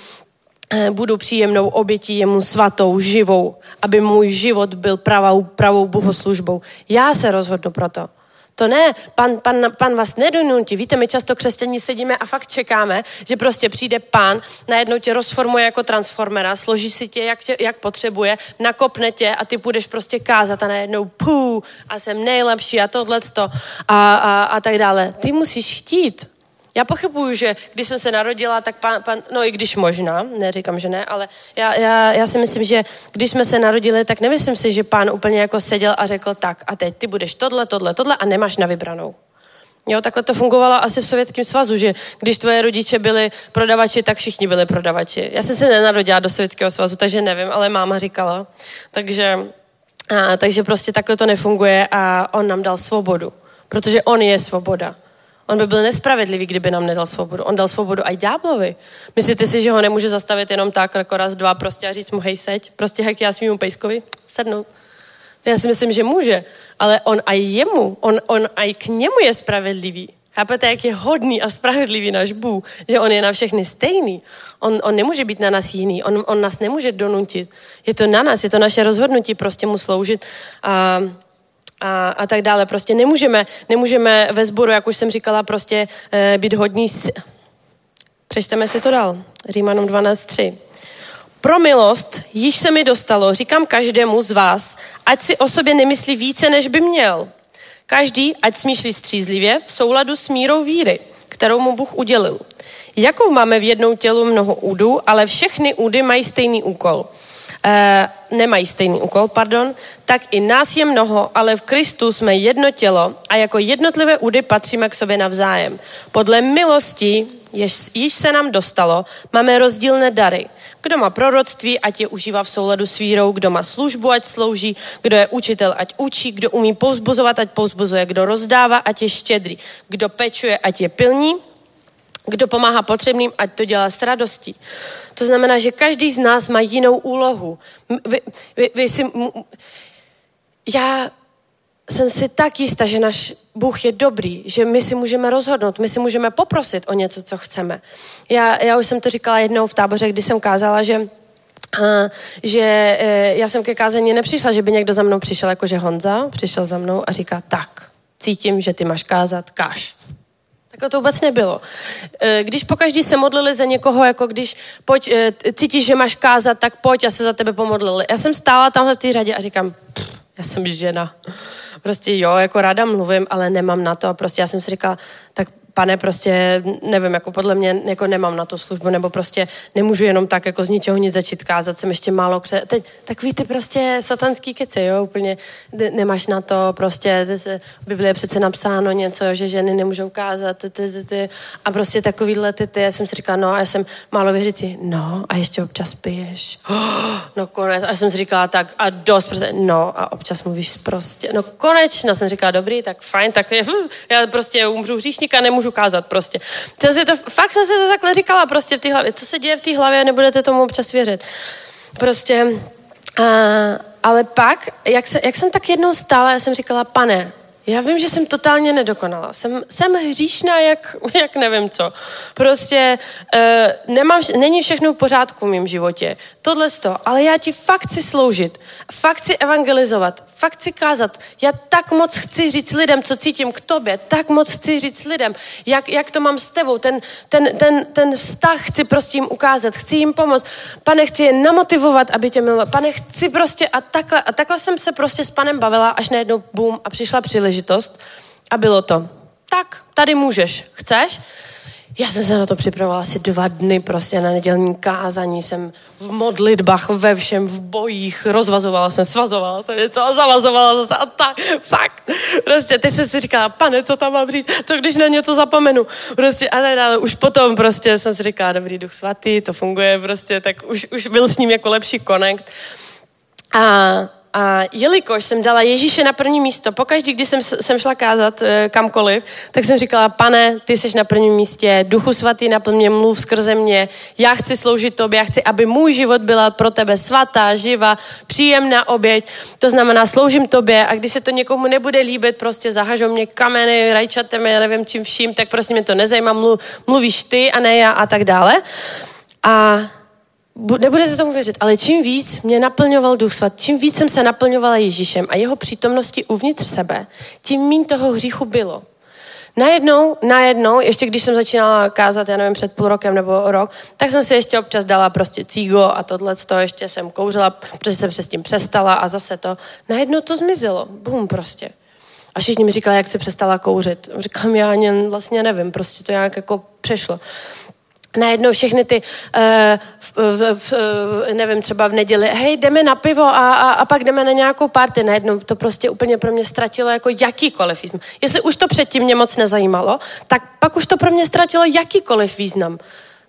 eh, budu příjemnou obětí jemu svatou, živou, aby můj život byl pravou, pravou bohoslužbou. Já se rozhodnu pro to. To ne, pan, pan, pan vás nedonutí. Víte, my často křesťaní sedíme a fakt čekáme, že prostě přijde pán, najednou tě rozformuje jako transformera, složí si tě, jak, tě, jak potřebuje, nakopne tě a ty budeš prostě kázat a najednou pů a jsem nejlepší a tohleto a, a, a tak dále. Ty musíš chtít. Já pochybuju, že když jsem se narodila, tak pan, pan no i když možná, neříkám, že ne, ale já, já, já si myslím, že když jsme se narodili, tak nemyslím si, že pán úplně jako seděl a řekl tak a teď ty budeš tohle, tohle, tohle a nemáš na vybranou. Jo, takhle to fungovalo asi v Sovětském svazu, že když tvoje rodiče byli prodavači, tak všichni byli prodavači. Já jsem se nenarodila do Sovětského svazu, takže nevím, ale máma říkala. Takže, a, takže prostě takhle to nefunguje a on nám dal svobodu, protože on je svoboda. On by byl nespravedlivý, kdyby nám nedal svobodu. On dal svobodu i ďáblovi. Myslíte si, že ho nemůže zastavit jenom tak, jako raz, dva, prostě a říct mu, hej, seď, prostě jak já svýmu pejskovi, sednout. Já si myslím, že může, ale on i jemu, on, on i k němu je spravedlivý. Chápete, jak je hodný a spravedlivý náš Bůh, že on je na všechny stejný. On, on nemůže být na nás jiný, on, on nás nemůže donutit. Je to na nás, je to naše rozhodnutí prostě mu sloužit. A a, a tak dále. Prostě nemůžeme, nemůžeme ve sboru, jak už jsem říkala, prostě e, být hodní. S... Přečteme si to dál. Římanům 12.3. Pro milost již se mi dostalo, říkám každému z vás, ať si o sobě nemyslí více, než by měl. Každý, ať smýšlí střízlivě v souladu s mírou víry, kterou mu Bůh udělil. Jakou máme v jednou tělu mnoho údů, ale všechny údy mají stejný úkol – e, nemají stejný úkol, pardon, tak i nás je mnoho, ale v Kristu jsme jedno tělo a jako jednotlivé údy patříme k sobě navzájem. Podle milosti, jež, již se nám dostalo, máme rozdílné dary. Kdo má proroctví, ať je užívá v souladu s vírou, kdo má službu, ať slouží, kdo je učitel, ať učí, kdo umí povzbuzovat, ať povzbuzuje, kdo rozdává, ať je štědrý, kdo pečuje, ať je pilní, kdo pomáhá potřebným, ať to dělá s radostí. To znamená, že každý z nás má jinou úlohu. Vy, vy, vy si, já jsem si tak jistá, že náš Bůh je dobrý, že my si můžeme rozhodnout, my si můžeme poprosit o něco, co chceme. Já, já už jsem to říkala jednou v táboře, kdy jsem kázala, že Uh, že uh, já jsem ke kázení nepřišla, že by někdo za mnou přišel, jakože Honza přišel za mnou a říká, tak, cítím, že ty máš kázat, káž. Takhle to vůbec nebylo. Uh, když pokaždý se modlili za někoho, jako když pojď, cítíš, že máš kázat, tak pojď a se za tebe pomodlili. Já jsem stála tamhle v té řadě a říkám, já jsem žena. Prostě jo, jako ráda mluvím, ale nemám na to. A prostě já jsem si říkala, tak pane, prostě nevím, jako podle mě jako nemám na to službu, nebo prostě nemůžu jenom tak jako z ničeho nic začít kázat, jsem ještě málo kře... Teď takový ty prostě satanský keci, jo, úplně nemáš na to, prostě v Biblii je přece napsáno něco, že ženy nemůžou kázat, ty, ty, ty, ty. a prostě takovýhle ty, ty, já jsem si říkala, no a já jsem málo věřící, no a ještě občas piješ, no konec, a já jsem si říkala tak a dost, prostě, no a občas mluvíš prostě, no konečně, jsem říkala, dobrý, tak fajn, tak já prostě umřu hříšníka, nemůžu nemůžu kázat prostě. Jsem si to, fakt jsem si to takhle říkala prostě v té hlavě. Co se děje v té hlavě, nebudete tomu občas věřit. Prostě, a, ale pak, jak, se, jak jsem tak jednou stála, já jsem říkala, pane, já vím, že jsem totálně nedokonala. Jsem, jsem hříšná, jak, jak nevím co. Prostě uh, nemám, není všechno v pořádku v mém životě. Tohle to. Ale já ti fakt chci sloužit. Fakt chci evangelizovat. Fakt chci kázat. Já tak moc chci říct lidem, co cítím k tobě. Tak moc chci říct lidem, jak, jak to mám s tebou. Ten, ten, ten, ten vztah chci prostě jim ukázat. Chci jim pomoct. Pane, chci je namotivovat, aby tě miloval. Pane, chci prostě a takhle, a takhle jsem se prostě s panem bavila, až najednou bum a přišla příležitost příležitost a bylo to, tak, tady můžeš, chceš? Já jsem se na to připravovala asi dva dny prostě na nedělní kázání. Jsem v modlitbách, ve všem, v bojích, rozvazovala jsem, svazovala jsem něco a zavazovala zase a tak, fakt. Prostě teď jsem si říkala, pane, co tam mám říct, co když na něco zapomenu. Prostě a ale už potom prostě jsem si říkala, dobrý duch svatý, to funguje prostě, tak už, už byl s ním jako lepší connect. A a jelikož jsem dala Ježíše na první místo, pokaždý, když jsem, jsem šla kázat e, kamkoliv, tak jsem říkala, pane, ty jsi na prvním místě, duchu svatý naplň mě, mluv skrze mě, já chci sloužit tobě, já chci, aby můj život byla pro tebe svatá, živa, příjemná oběť, to znamená, sloužím tobě a když se to někomu nebude líbit, prostě zahažou mě kameny, rajčatem, já nevím čím vším, tak prostě mě to nezajímá, mluv, mluvíš ty a ne já a tak dále. A nebudete tomu věřit, ale čím víc mě naplňoval Duch Svat, čím víc jsem se naplňovala Ježíšem a jeho přítomnosti uvnitř sebe, tím méně toho hříchu bylo. Najednou, najednou, ještě když jsem začínala kázat, já nevím, před půl rokem nebo rok, tak jsem si ještě občas dala prostě cígo a tohle to ještě jsem kouřila, protože jsem se s tím přestala a zase to. Najednou to zmizelo. Bum prostě. A všichni mi říkali, jak se přestala kouřit. Říkám, já ani vlastně nevím, prostě to nějak jako přešlo najednou všechny ty, uh, v, v, v, nevím, třeba v neděli, hej, jdeme na pivo a, a, a pak jdeme na nějakou party. Najednou to prostě úplně pro mě ztratilo jako jakýkoliv význam. Jestli už to předtím mě moc nezajímalo, tak pak už to pro mě ztratilo jakýkoliv význam.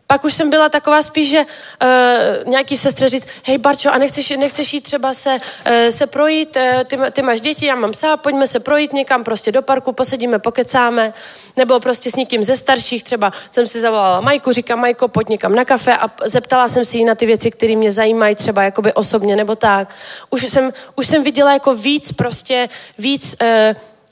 Pak už jsem byla taková spíš, že uh, nějaký sestře říct, hej Barčo, a nechceš, nechceš jít třeba se, uh, se projít, uh, ty, ty máš děti, já mám psa, pojďme se projít někam prostě do parku, posedíme, pokecáme, nebo prostě s někým ze starších, třeba jsem si zavolala Majku, říkám Majko, pojď někam na kafe a zeptala jsem si jí na ty věci, které mě zajímají třeba jakoby osobně nebo tak. Už jsem, už jsem viděla jako víc prostě, víc uh,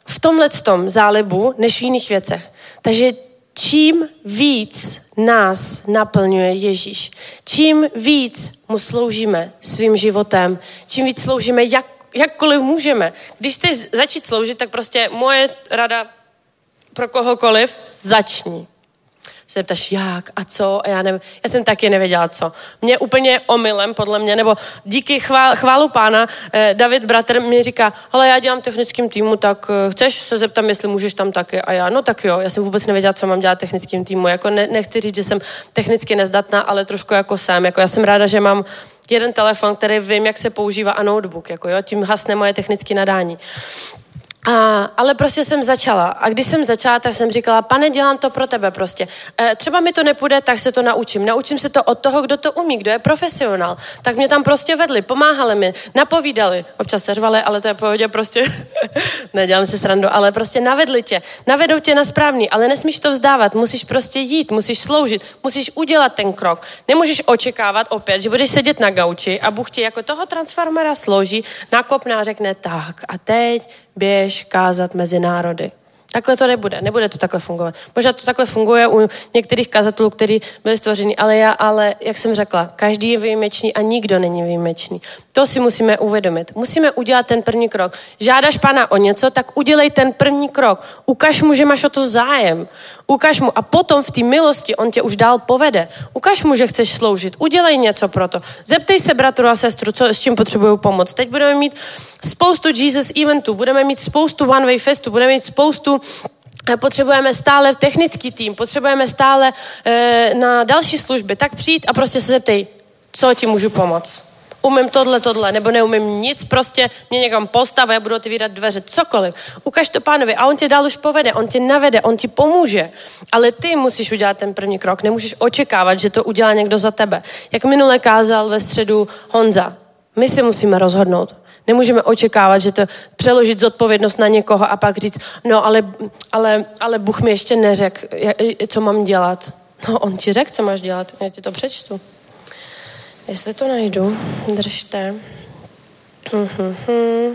v tomhle tom zálibu, než v jiných věcech. Takže čím víc nás naplňuje Ježíš, čím víc mu sloužíme svým životem, čím víc sloužíme, jak, jakkoliv můžeme. Když chceš začít sloužit, tak prostě moje rada pro kohokoliv, začni se zeptáš, jak a co a já nevím. Já jsem taky nevěděla, co. Mě úplně omylem, podle mě, nebo díky chvál, chválu pána, eh, David bratr mi říká, ale já dělám technickým týmu, tak eh, chceš se zeptat, jestli můžeš tam taky. A já, no tak jo, já jsem vůbec nevěděla, co mám dělat technickým týmu. Jako ne, nechci říct, že jsem technicky nezdatná, ale trošku jako jsem. Jako já jsem ráda, že mám jeden telefon, který vím, jak se používá a notebook, jako jo, tím hasne moje technické nadání. A, ale prostě jsem začala. A když jsem začala, tak jsem říkala, pane, dělám to pro tebe prostě. E, třeba mi to nepůjde, tak se to naučím. Naučím se to od toho, kdo to umí, kdo je profesionál. Tak mě tam prostě vedli, pomáhali mi, napovídali. Občas se řvali, ale to je pohodě prostě. Nedělám si srandu, ale prostě navedli tě. Navedou tě na správný, ale nesmíš to vzdávat. Musíš prostě jít, musíš sloužit, musíš udělat ten krok. Nemůžeš očekávat opět, že budeš sedět na gauči a Bůh ti jako toho transformera složí, nakopná a řekne tak a teď běž kázat mezi národy. Takhle to nebude, nebude to takhle fungovat. Možná to takhle funguje u některých kazatelů, který byli stvořeni, ale já, ale jak jsem řekla, každý je výjimečný a nikdo není výjimečný. To si musíme uvědomit. Musíme udělat ten první krok. Žádáš pána o něco, tak udělej ten první krok. Ukaž mu, že máš o to zájem. Ukaž mu a potom v té milosti on tě už dál povede. Ukaž mu, že chceš sloužit. Udělej něco pro to. Zeptej se bratru a sestru, co, s čím potřebují pomoc. Teď budeme mít spoustu Jesus eventů, budeme mít spoustu One Way Festu, budeme mít spoustu potřebujeme stále technický tým, potřebujeme stále e, na další služby, tak přijít a prostě se zeptej, co ti můžu pomoct umím tohle, tohle, nebo neumím nic, prostě mě někam postav a já budu otvírat dveře, cokoliv. Ukaž to pánovi a on tě dál už povede, on tě navede, on ti pomůže. Ale ty musíš udělat ten první krok, nemůžeš očekávat, že to udělá někdo za tebe. Jak minule kázal ve středu Honza, my si musíme rozhodnout. Nemůžeme očekávat, že to přeložit zodpovědnost na někoho a pak říct, no ale, ale, ale Bůh mi ještě neřekl, co mám dělat. No on ti řekl, co máš dělat, já ti to přečtu. Jestli to najdu, držte. Mm-hmm.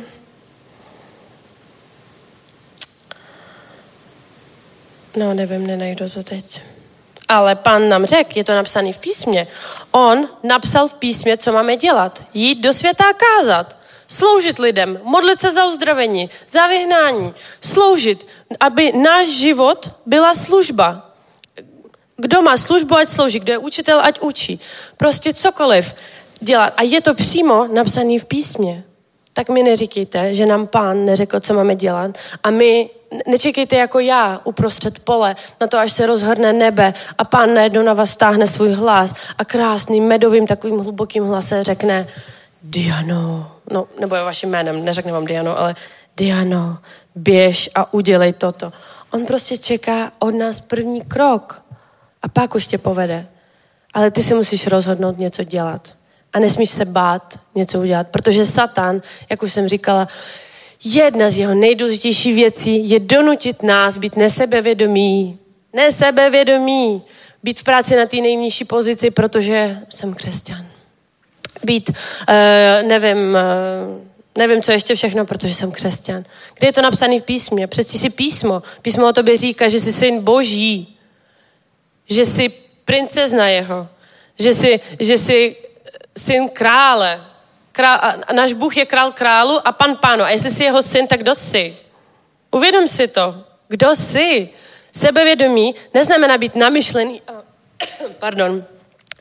No, nevím, nenajdu to teď. Ale pan nám řekl, je to napsané v písmě. On napsal v písmě, co máme dělat. Jít do světa a kázat. Sloužit lidem, modlit se za uzdravení, za vyhnání. Sloužit, aby náš život byla služba. Kdo má službu, ať slouží, kdo je učitel, ať učí. Prostě cokoliv dělat. A je to přímo napsané v písmě. Tak mi neříkejte, že nám pán neřekl, co máme dělat. A my nečekejte jako já uprostřed pole na to, až se rozhrne nebe a pán najednou na vás stáhne svůj hlas a krásným medovým takovým hlubokým hlasem řekne Diano, no nebo je vaším jménem, neřekne vám Diano, ale Diano, běž a udělej toto. On prostě čeká od nás první krok a pak už tě povede. Ale ty si musíš rozhodnout něco dělat. A nesmíš se bát něco udělat, protože Satan, jak už jsem říkala, jedna z jeho nejdůležitějších věcí je donutit nás být nesebevědomí. Nesebevědomí. Být v práci na té nejnižší pozici, protože jsem křesťan. Být, uh, nevím, uh, nevím, co ještě všechno, protože jsem křesťan. Kde je to napsané v písmě? Přesti si písmo. Písmo o tobě říká, že jsi syn boží, že jsi princezna jeho, že jsi, že jsi syn krále. Král, a náš Bůh je král králu a pan pánu. A jestli jsi jeho syn, tak kdo jsi? Uvědom si to. Kdo jsi? Sebevědomí neznamená být namyšlený, pardon,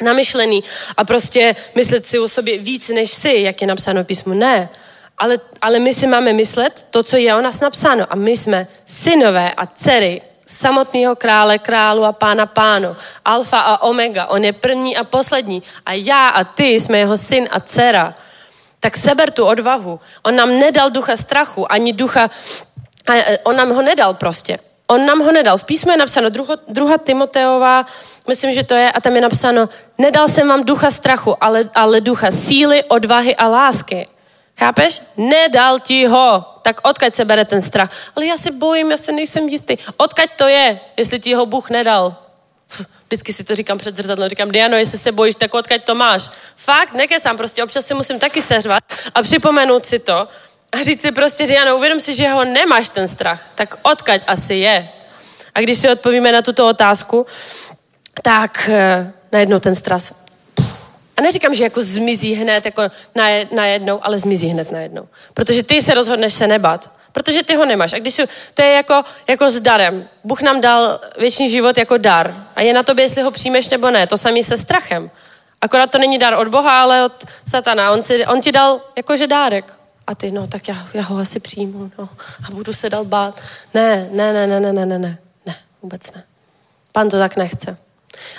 namyšlený a prostě myslet si o sobě víc než si, jak je napsáno písmu. Ne. Ale, ale my si máme myslet to, co je o nás napsáno. A my jsme synové a dcery samotného krále, králu a pána pánu. Alfa a omega, on je první a poslední. A já a ty jsme jeho syn a dcera. Tak seber tu odvahu. On nám nedal ducha strachu, ani ducha, e, on nám ho nedal prostě. On nám ho nedal. V písmu je napsáno, druho, druhá Timoteová, myslím, že to je, a tam je napsáno, nedal jsem vám ducha strachu, ale, ale ducha síly, odvahy a lásky. Chápeš? Nedal ti ho. Tak odkaď se bere ten strach? Ale já se bojím, já se nejsem jistý. Odkaď to je, jestli ti ho Bůh nedal? Vždycky si to říkám před zrcadlem, říkám, Diano, jestli se bojíš, tak odkaď to máš? Fakt, nekecám, prostě občas si musím taky seřvat a připomenout si to a říct si prostě, Diano, uvědom si, že ho nemáš ten strach, tak odkaď asi je? A když si odpovíme na tuto otázku, tak eh, najednou ten strach, a neříkám, že jako zmizí hned jako najednou, ale zmizí hned najednou. Protože ty se rozhodneš se nebat. Protože ty ho nemáš. A když si, to je jako, jako s darem. Bůh nám dal věčný život jako dar. A je na tobě, jestli ho přijmeš nebo ne. To samý se strachem. Akorát to není dar od Boha, ale od satana. On, si, on ti dal jakože dárek. A ty, no tak já, já ho asi přijmu. No, a budu se dal bát. Ne, ne, ne, ne, ne, ne, ne, ne. Ne, vůbec ne. Pan to tak nechce.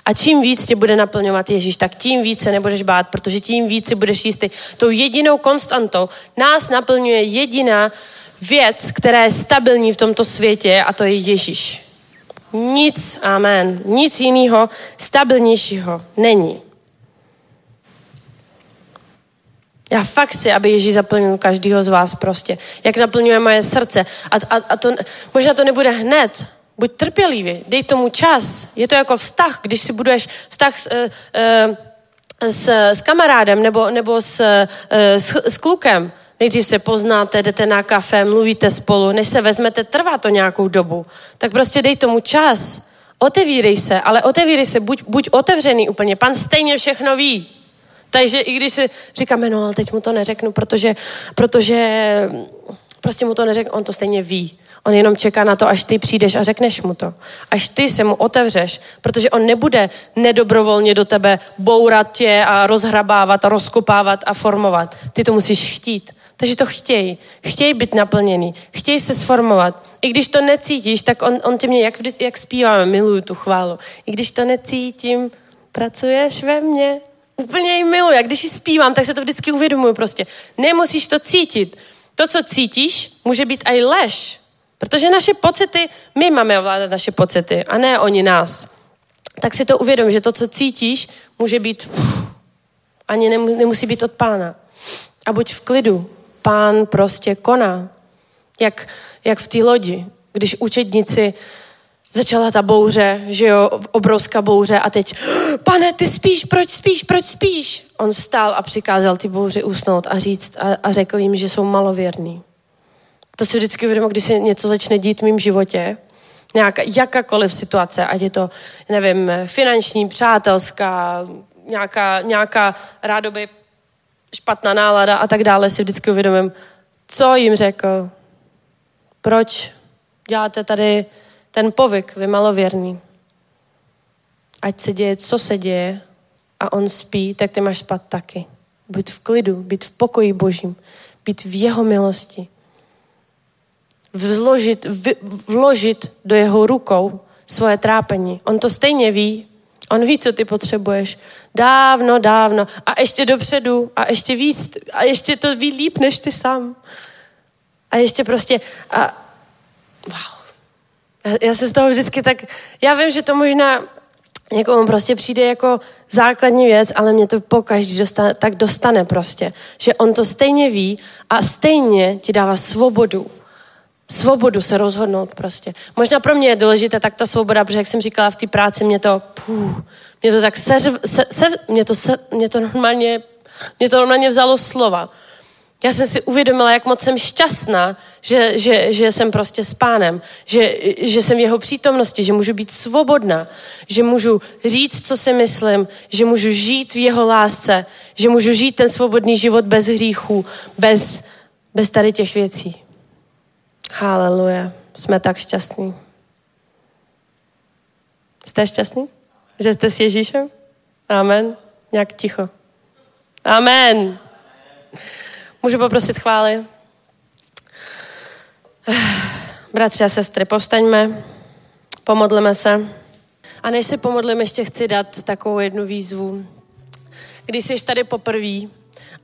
A čím víc tě bude naplňovat Ježíš, tak tím víc se nebudeš bát, protože tím víc si budeš jistý. Tou jedinou konstantou nás naplňuje jediná věc, která je stabilní v tomto světě a to je Ježíš. Nic, amen, nic jiného stabilnějšího není. Já fakt chci, aby Ježíš zaplnil každého z vás prostě. Jak naplňuje moje srdce. A, a, a to, možná to nebude hned, Buď trpělivý, dej tomu čas. Je to jako vztah, když si buduješ vztah s, uh, s, s kamarádem nebo, nebo s, uh, s, s klukem. Nejdřív se poznáte, jdete na kafe, mluvíte spolu, než se vezmete, trvá to nějakou dobu. Tak prostě dej tomu čas. Otevírej se, ale otevírej se, buď, buď otevřený úplně. Pan stejně všechno ví. Takže i když si říkáme, no ale teď mu to neřeknu, protože, protože prostě mu to neřeknu, on to stejně ví. On jenom čeká na to, až ty přijdeš a řekneš mu to. Až ty se mu otevřeš, protože on nebude nedobrovolně do tebe bourat tě a rozhrabávat a rozkopávat a formovat. Ty to musíš chtít. Takže to chtěj. Chtěj být naplněný. Chtěj se sformovat. I když to necítíš, tak on, on tě mě, jak, jak zpíváme, miluju tu chválu. I když to necítím, pracuješ ve mně. Úplně ji miluji. Jak když ji zpívám, tak se to vždycky uvědomuji prostě. Nemusíš to cítit. To, co cítíš, může být i lež. Protože naše pocity, my máme ovládat naše pocity a ne oni nás. Tak si to uvědom, že to, co cítíš, může být ani nemusí být od pána. A buď v klidu. Pán prostě koná. Jak, jak v té lodi, když učedníci začala ta bouře, že jo, obrovská bouře a teď, pane, ty spíš, proč spíš, proč spíš? On vstal a přikázal ty bouři usnout a říct a, a řekl jim, že jsou malověrní. To si vždycky uvědomím, když se něco začne dít v mém životě, nějaká, jakákoliv situace, ať je to, nevím, finanční, přátelská, nějaká, nějaká rádoby špatná nálada a tak dále, si vždycky uvědomím, co jim řekl, proč děláte tady ten povyk, vy malověrný. Ať se děje, co se děje a on spí, tak ty máš spát taky. Být v klidu, být v pokoji božím, být v jeho milosti vložit, vložit do jeho rukou svoje trápení. On to stejně ví. On ví, co ty potřebuješ. Dávno, dávno. A ještě dopředu. A ještě víc. A ještě to ví líp, než ty sám. A ještě prostě... A, wow. Já, já se z toho vždycky tak... Já vím, že to možná někomu prostě přijde jako základní věc, ale mě to po každý dostane, tak dostane prostě. Že on to stejně ví a stejně ti dává svobodu svobodu se rozhodnout prostě. Možná pro mě je důležité tak ta svoboda, protože jak jsem říkala v té práci, mě to, půh, mě to tak seřv, se, se, mě to, se, mě to normálně, mě to normálně vzalo slova. Já jsem si uvědomila, jak moc jsem šťastná, že, že, že jsem prostě s pánem, že, že jsem v jeho přítomnosti, že můžu být svobodná, že můžu říct, co si myslím, že můžu žít v jeho lásce, že můžu žít ten svobodný život bez hříchů, bez, bez tady těch věcí. Haleluja. Jsme tak šťastní. Jste šťastní? Že jste s Ježíšem? Amen. Nějak ticho. Amen. Můžu poprosit chvály? Bratři a sestry, povstaňme, pomodleme se. A než se pomodlím, ještě chci dát takovou jednu výzvu. Když jsi tady poprvé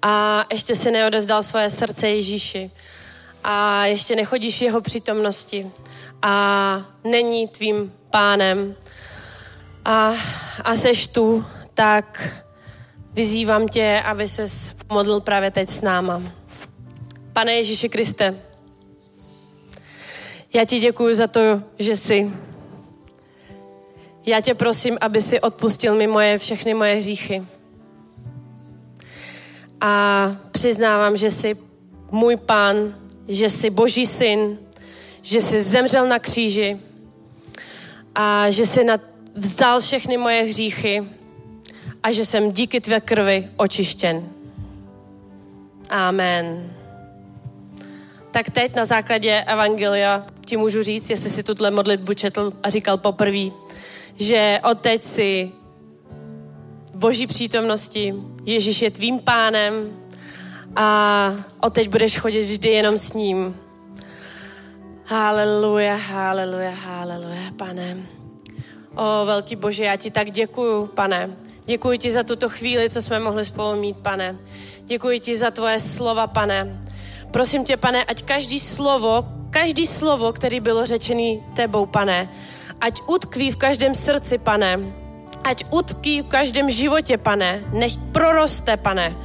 a ještě si neodevzdal svoje srdce Ježíši, a ještě nechodíš v jeho přítomnosti a není tvým pánem a, a seš tu, tak vyzývám tě, aby ses modlil právě teď s náma. Pane Ježíši Kriste, já ti děkuji za to, že jsi. Já tě prosím, aby si odpustil mi moje, všechny moje hříchy. A přiznávám, že jsi můj pán, že jsi Boží syn, že jsi zemřel na kříži a že jsi vzal všechny moje hříchy a že jsem díky tvé krvi očištěn. Amen. Tak teď na základě Evangelia ti můžu říct, jestli si tuhle modlitbu četl a říkal poprvé, že od si boží přítomnosti, Ježíš je tvým pánem, a od teď budeš chodit vždy jenom s ním. Haleluja, haleluja, haleluja, pane. O, velký Bože, já ti tak děkuju, pane. Děkuji ti za tuto chvíli, co jsme mohli spolu mít, pane. Děkuji ti za tvoje slova, pane. Prosím tě, pane, ať každý slovo, každý slovo, který bylo řečený tebou, pane, ať utkví v každém srdci, pane, ať utkví v každém životě, pane, nech proroste, pane,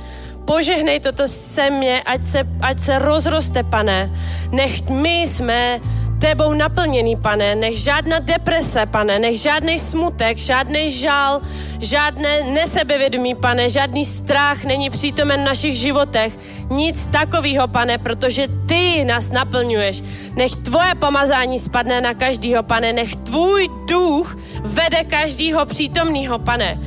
požehnej toto semě, ať se, ať se rozroste, pane. Nech my jsme tebou naplněný, pane. Nech žádná deprese, pane, nech žádný smutek, žádný žál, žádné nesebevědomí, pane, žádný strach není přítomen v našich životech. Nic takového, pane, protože ty nás naplňuješ. Nech tvoje pomazání spadne na každýho, pane, nech tvůj duch vede každýho přítomného, pane.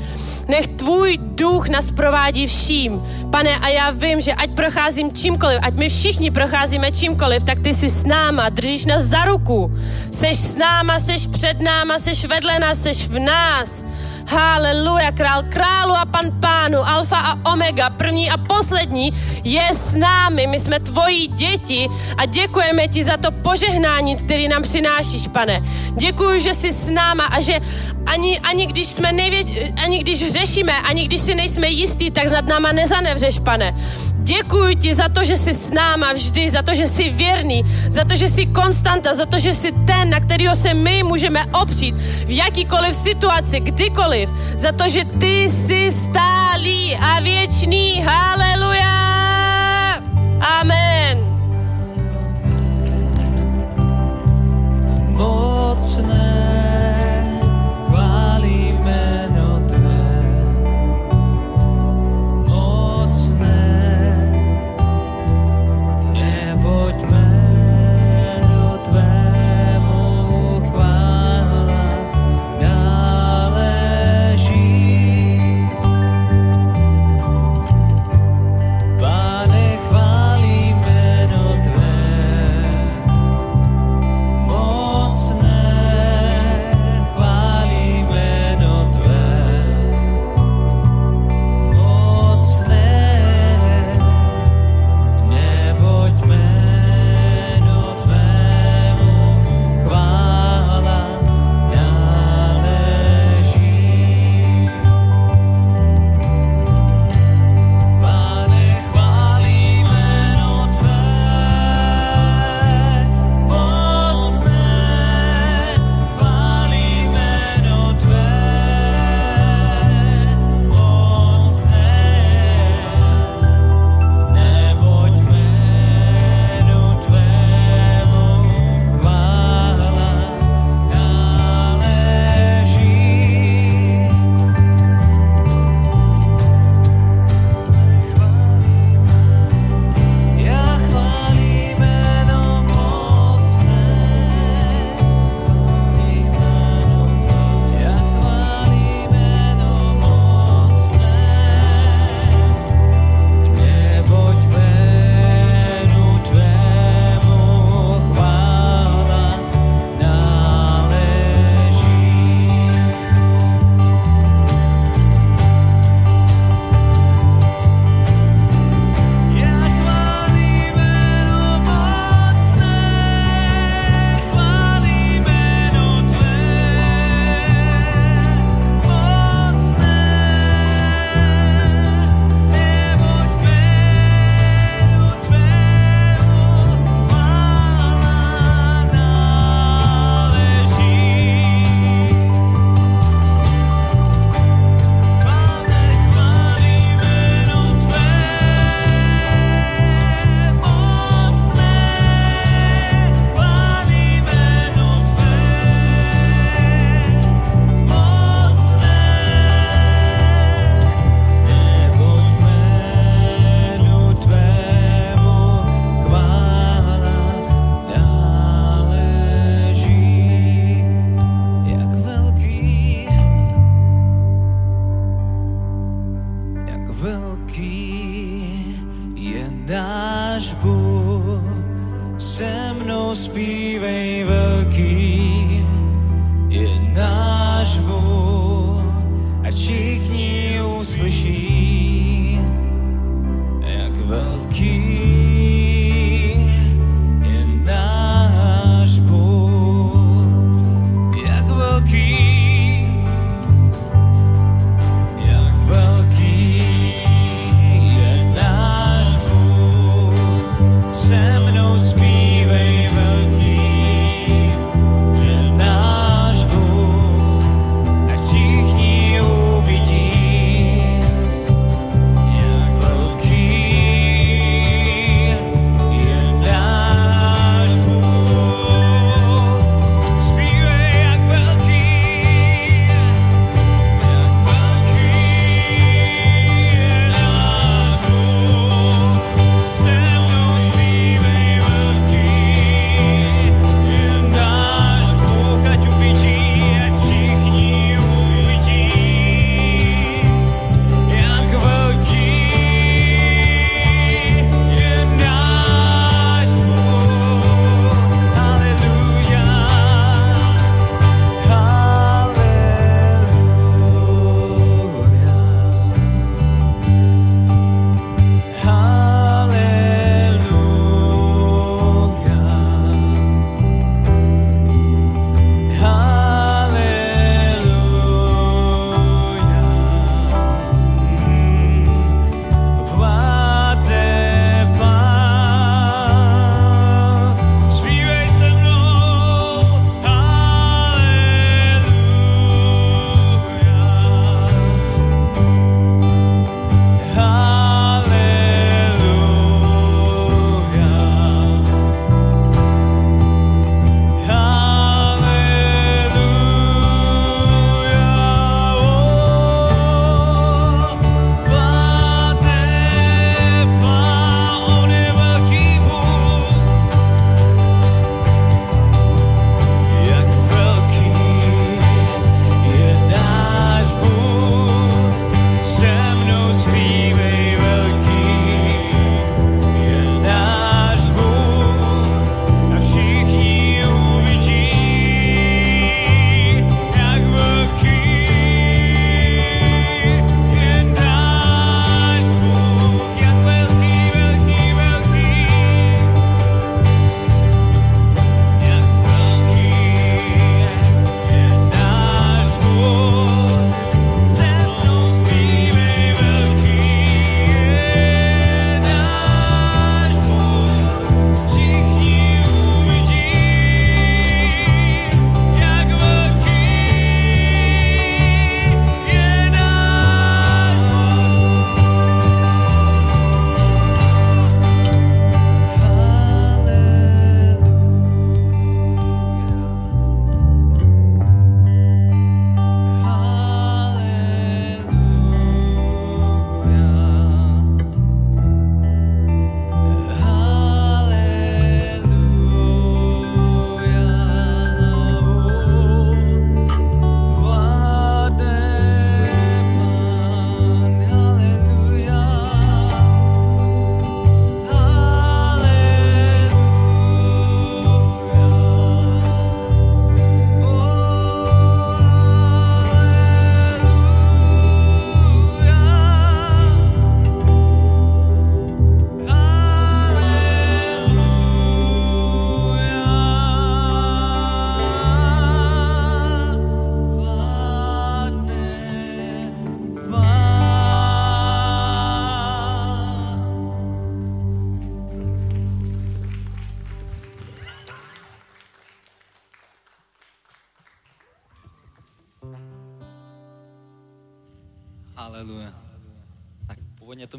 Nech tvůj duch nás provádí vším. Pane, a já vím, že ať procházím čímkoliv, ať my všichni procházíme čímkoliv, tak ty jsi s náma, držíš nás za ruku. Seš s náma, seš před náma, seš vedle nás, seš v nás. Haleluja, král králu a pan pánu, alfa a omega, první a poslední, je s námi. My jsme tvoji děti a děkujeme ti za to požehnání, který nám přinášíš, pane. Děkuji, že jsi s náma a že ani, ani když jsme nejvě, ani když řešíme, ani když si nejsme jistí, tak nad náma nezanevřeš, pane. Děkuji ti za to, že jsi s náma vždy, za to, že jsi věrný, za to, že jsi konstanta, za to, že jsi ten, na kterého se my můžeme opřít v jakýkoliv situaci, kdykoliv, za to, že ty jsi stálý a věčný. Haleluja! Amen. Mocné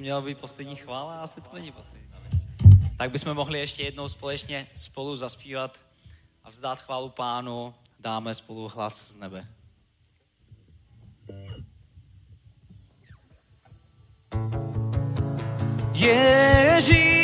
měla být poslední chvála, asi to není poslední. Tak bychom mohli ještě jednou společně spolu zaspívat a vzdát chválu pánu, dáme spolu hlas z nebe. Ježíš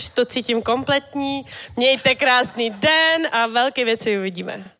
už to cítím kompletní. Mějte krásný den a velké věci uvidíme.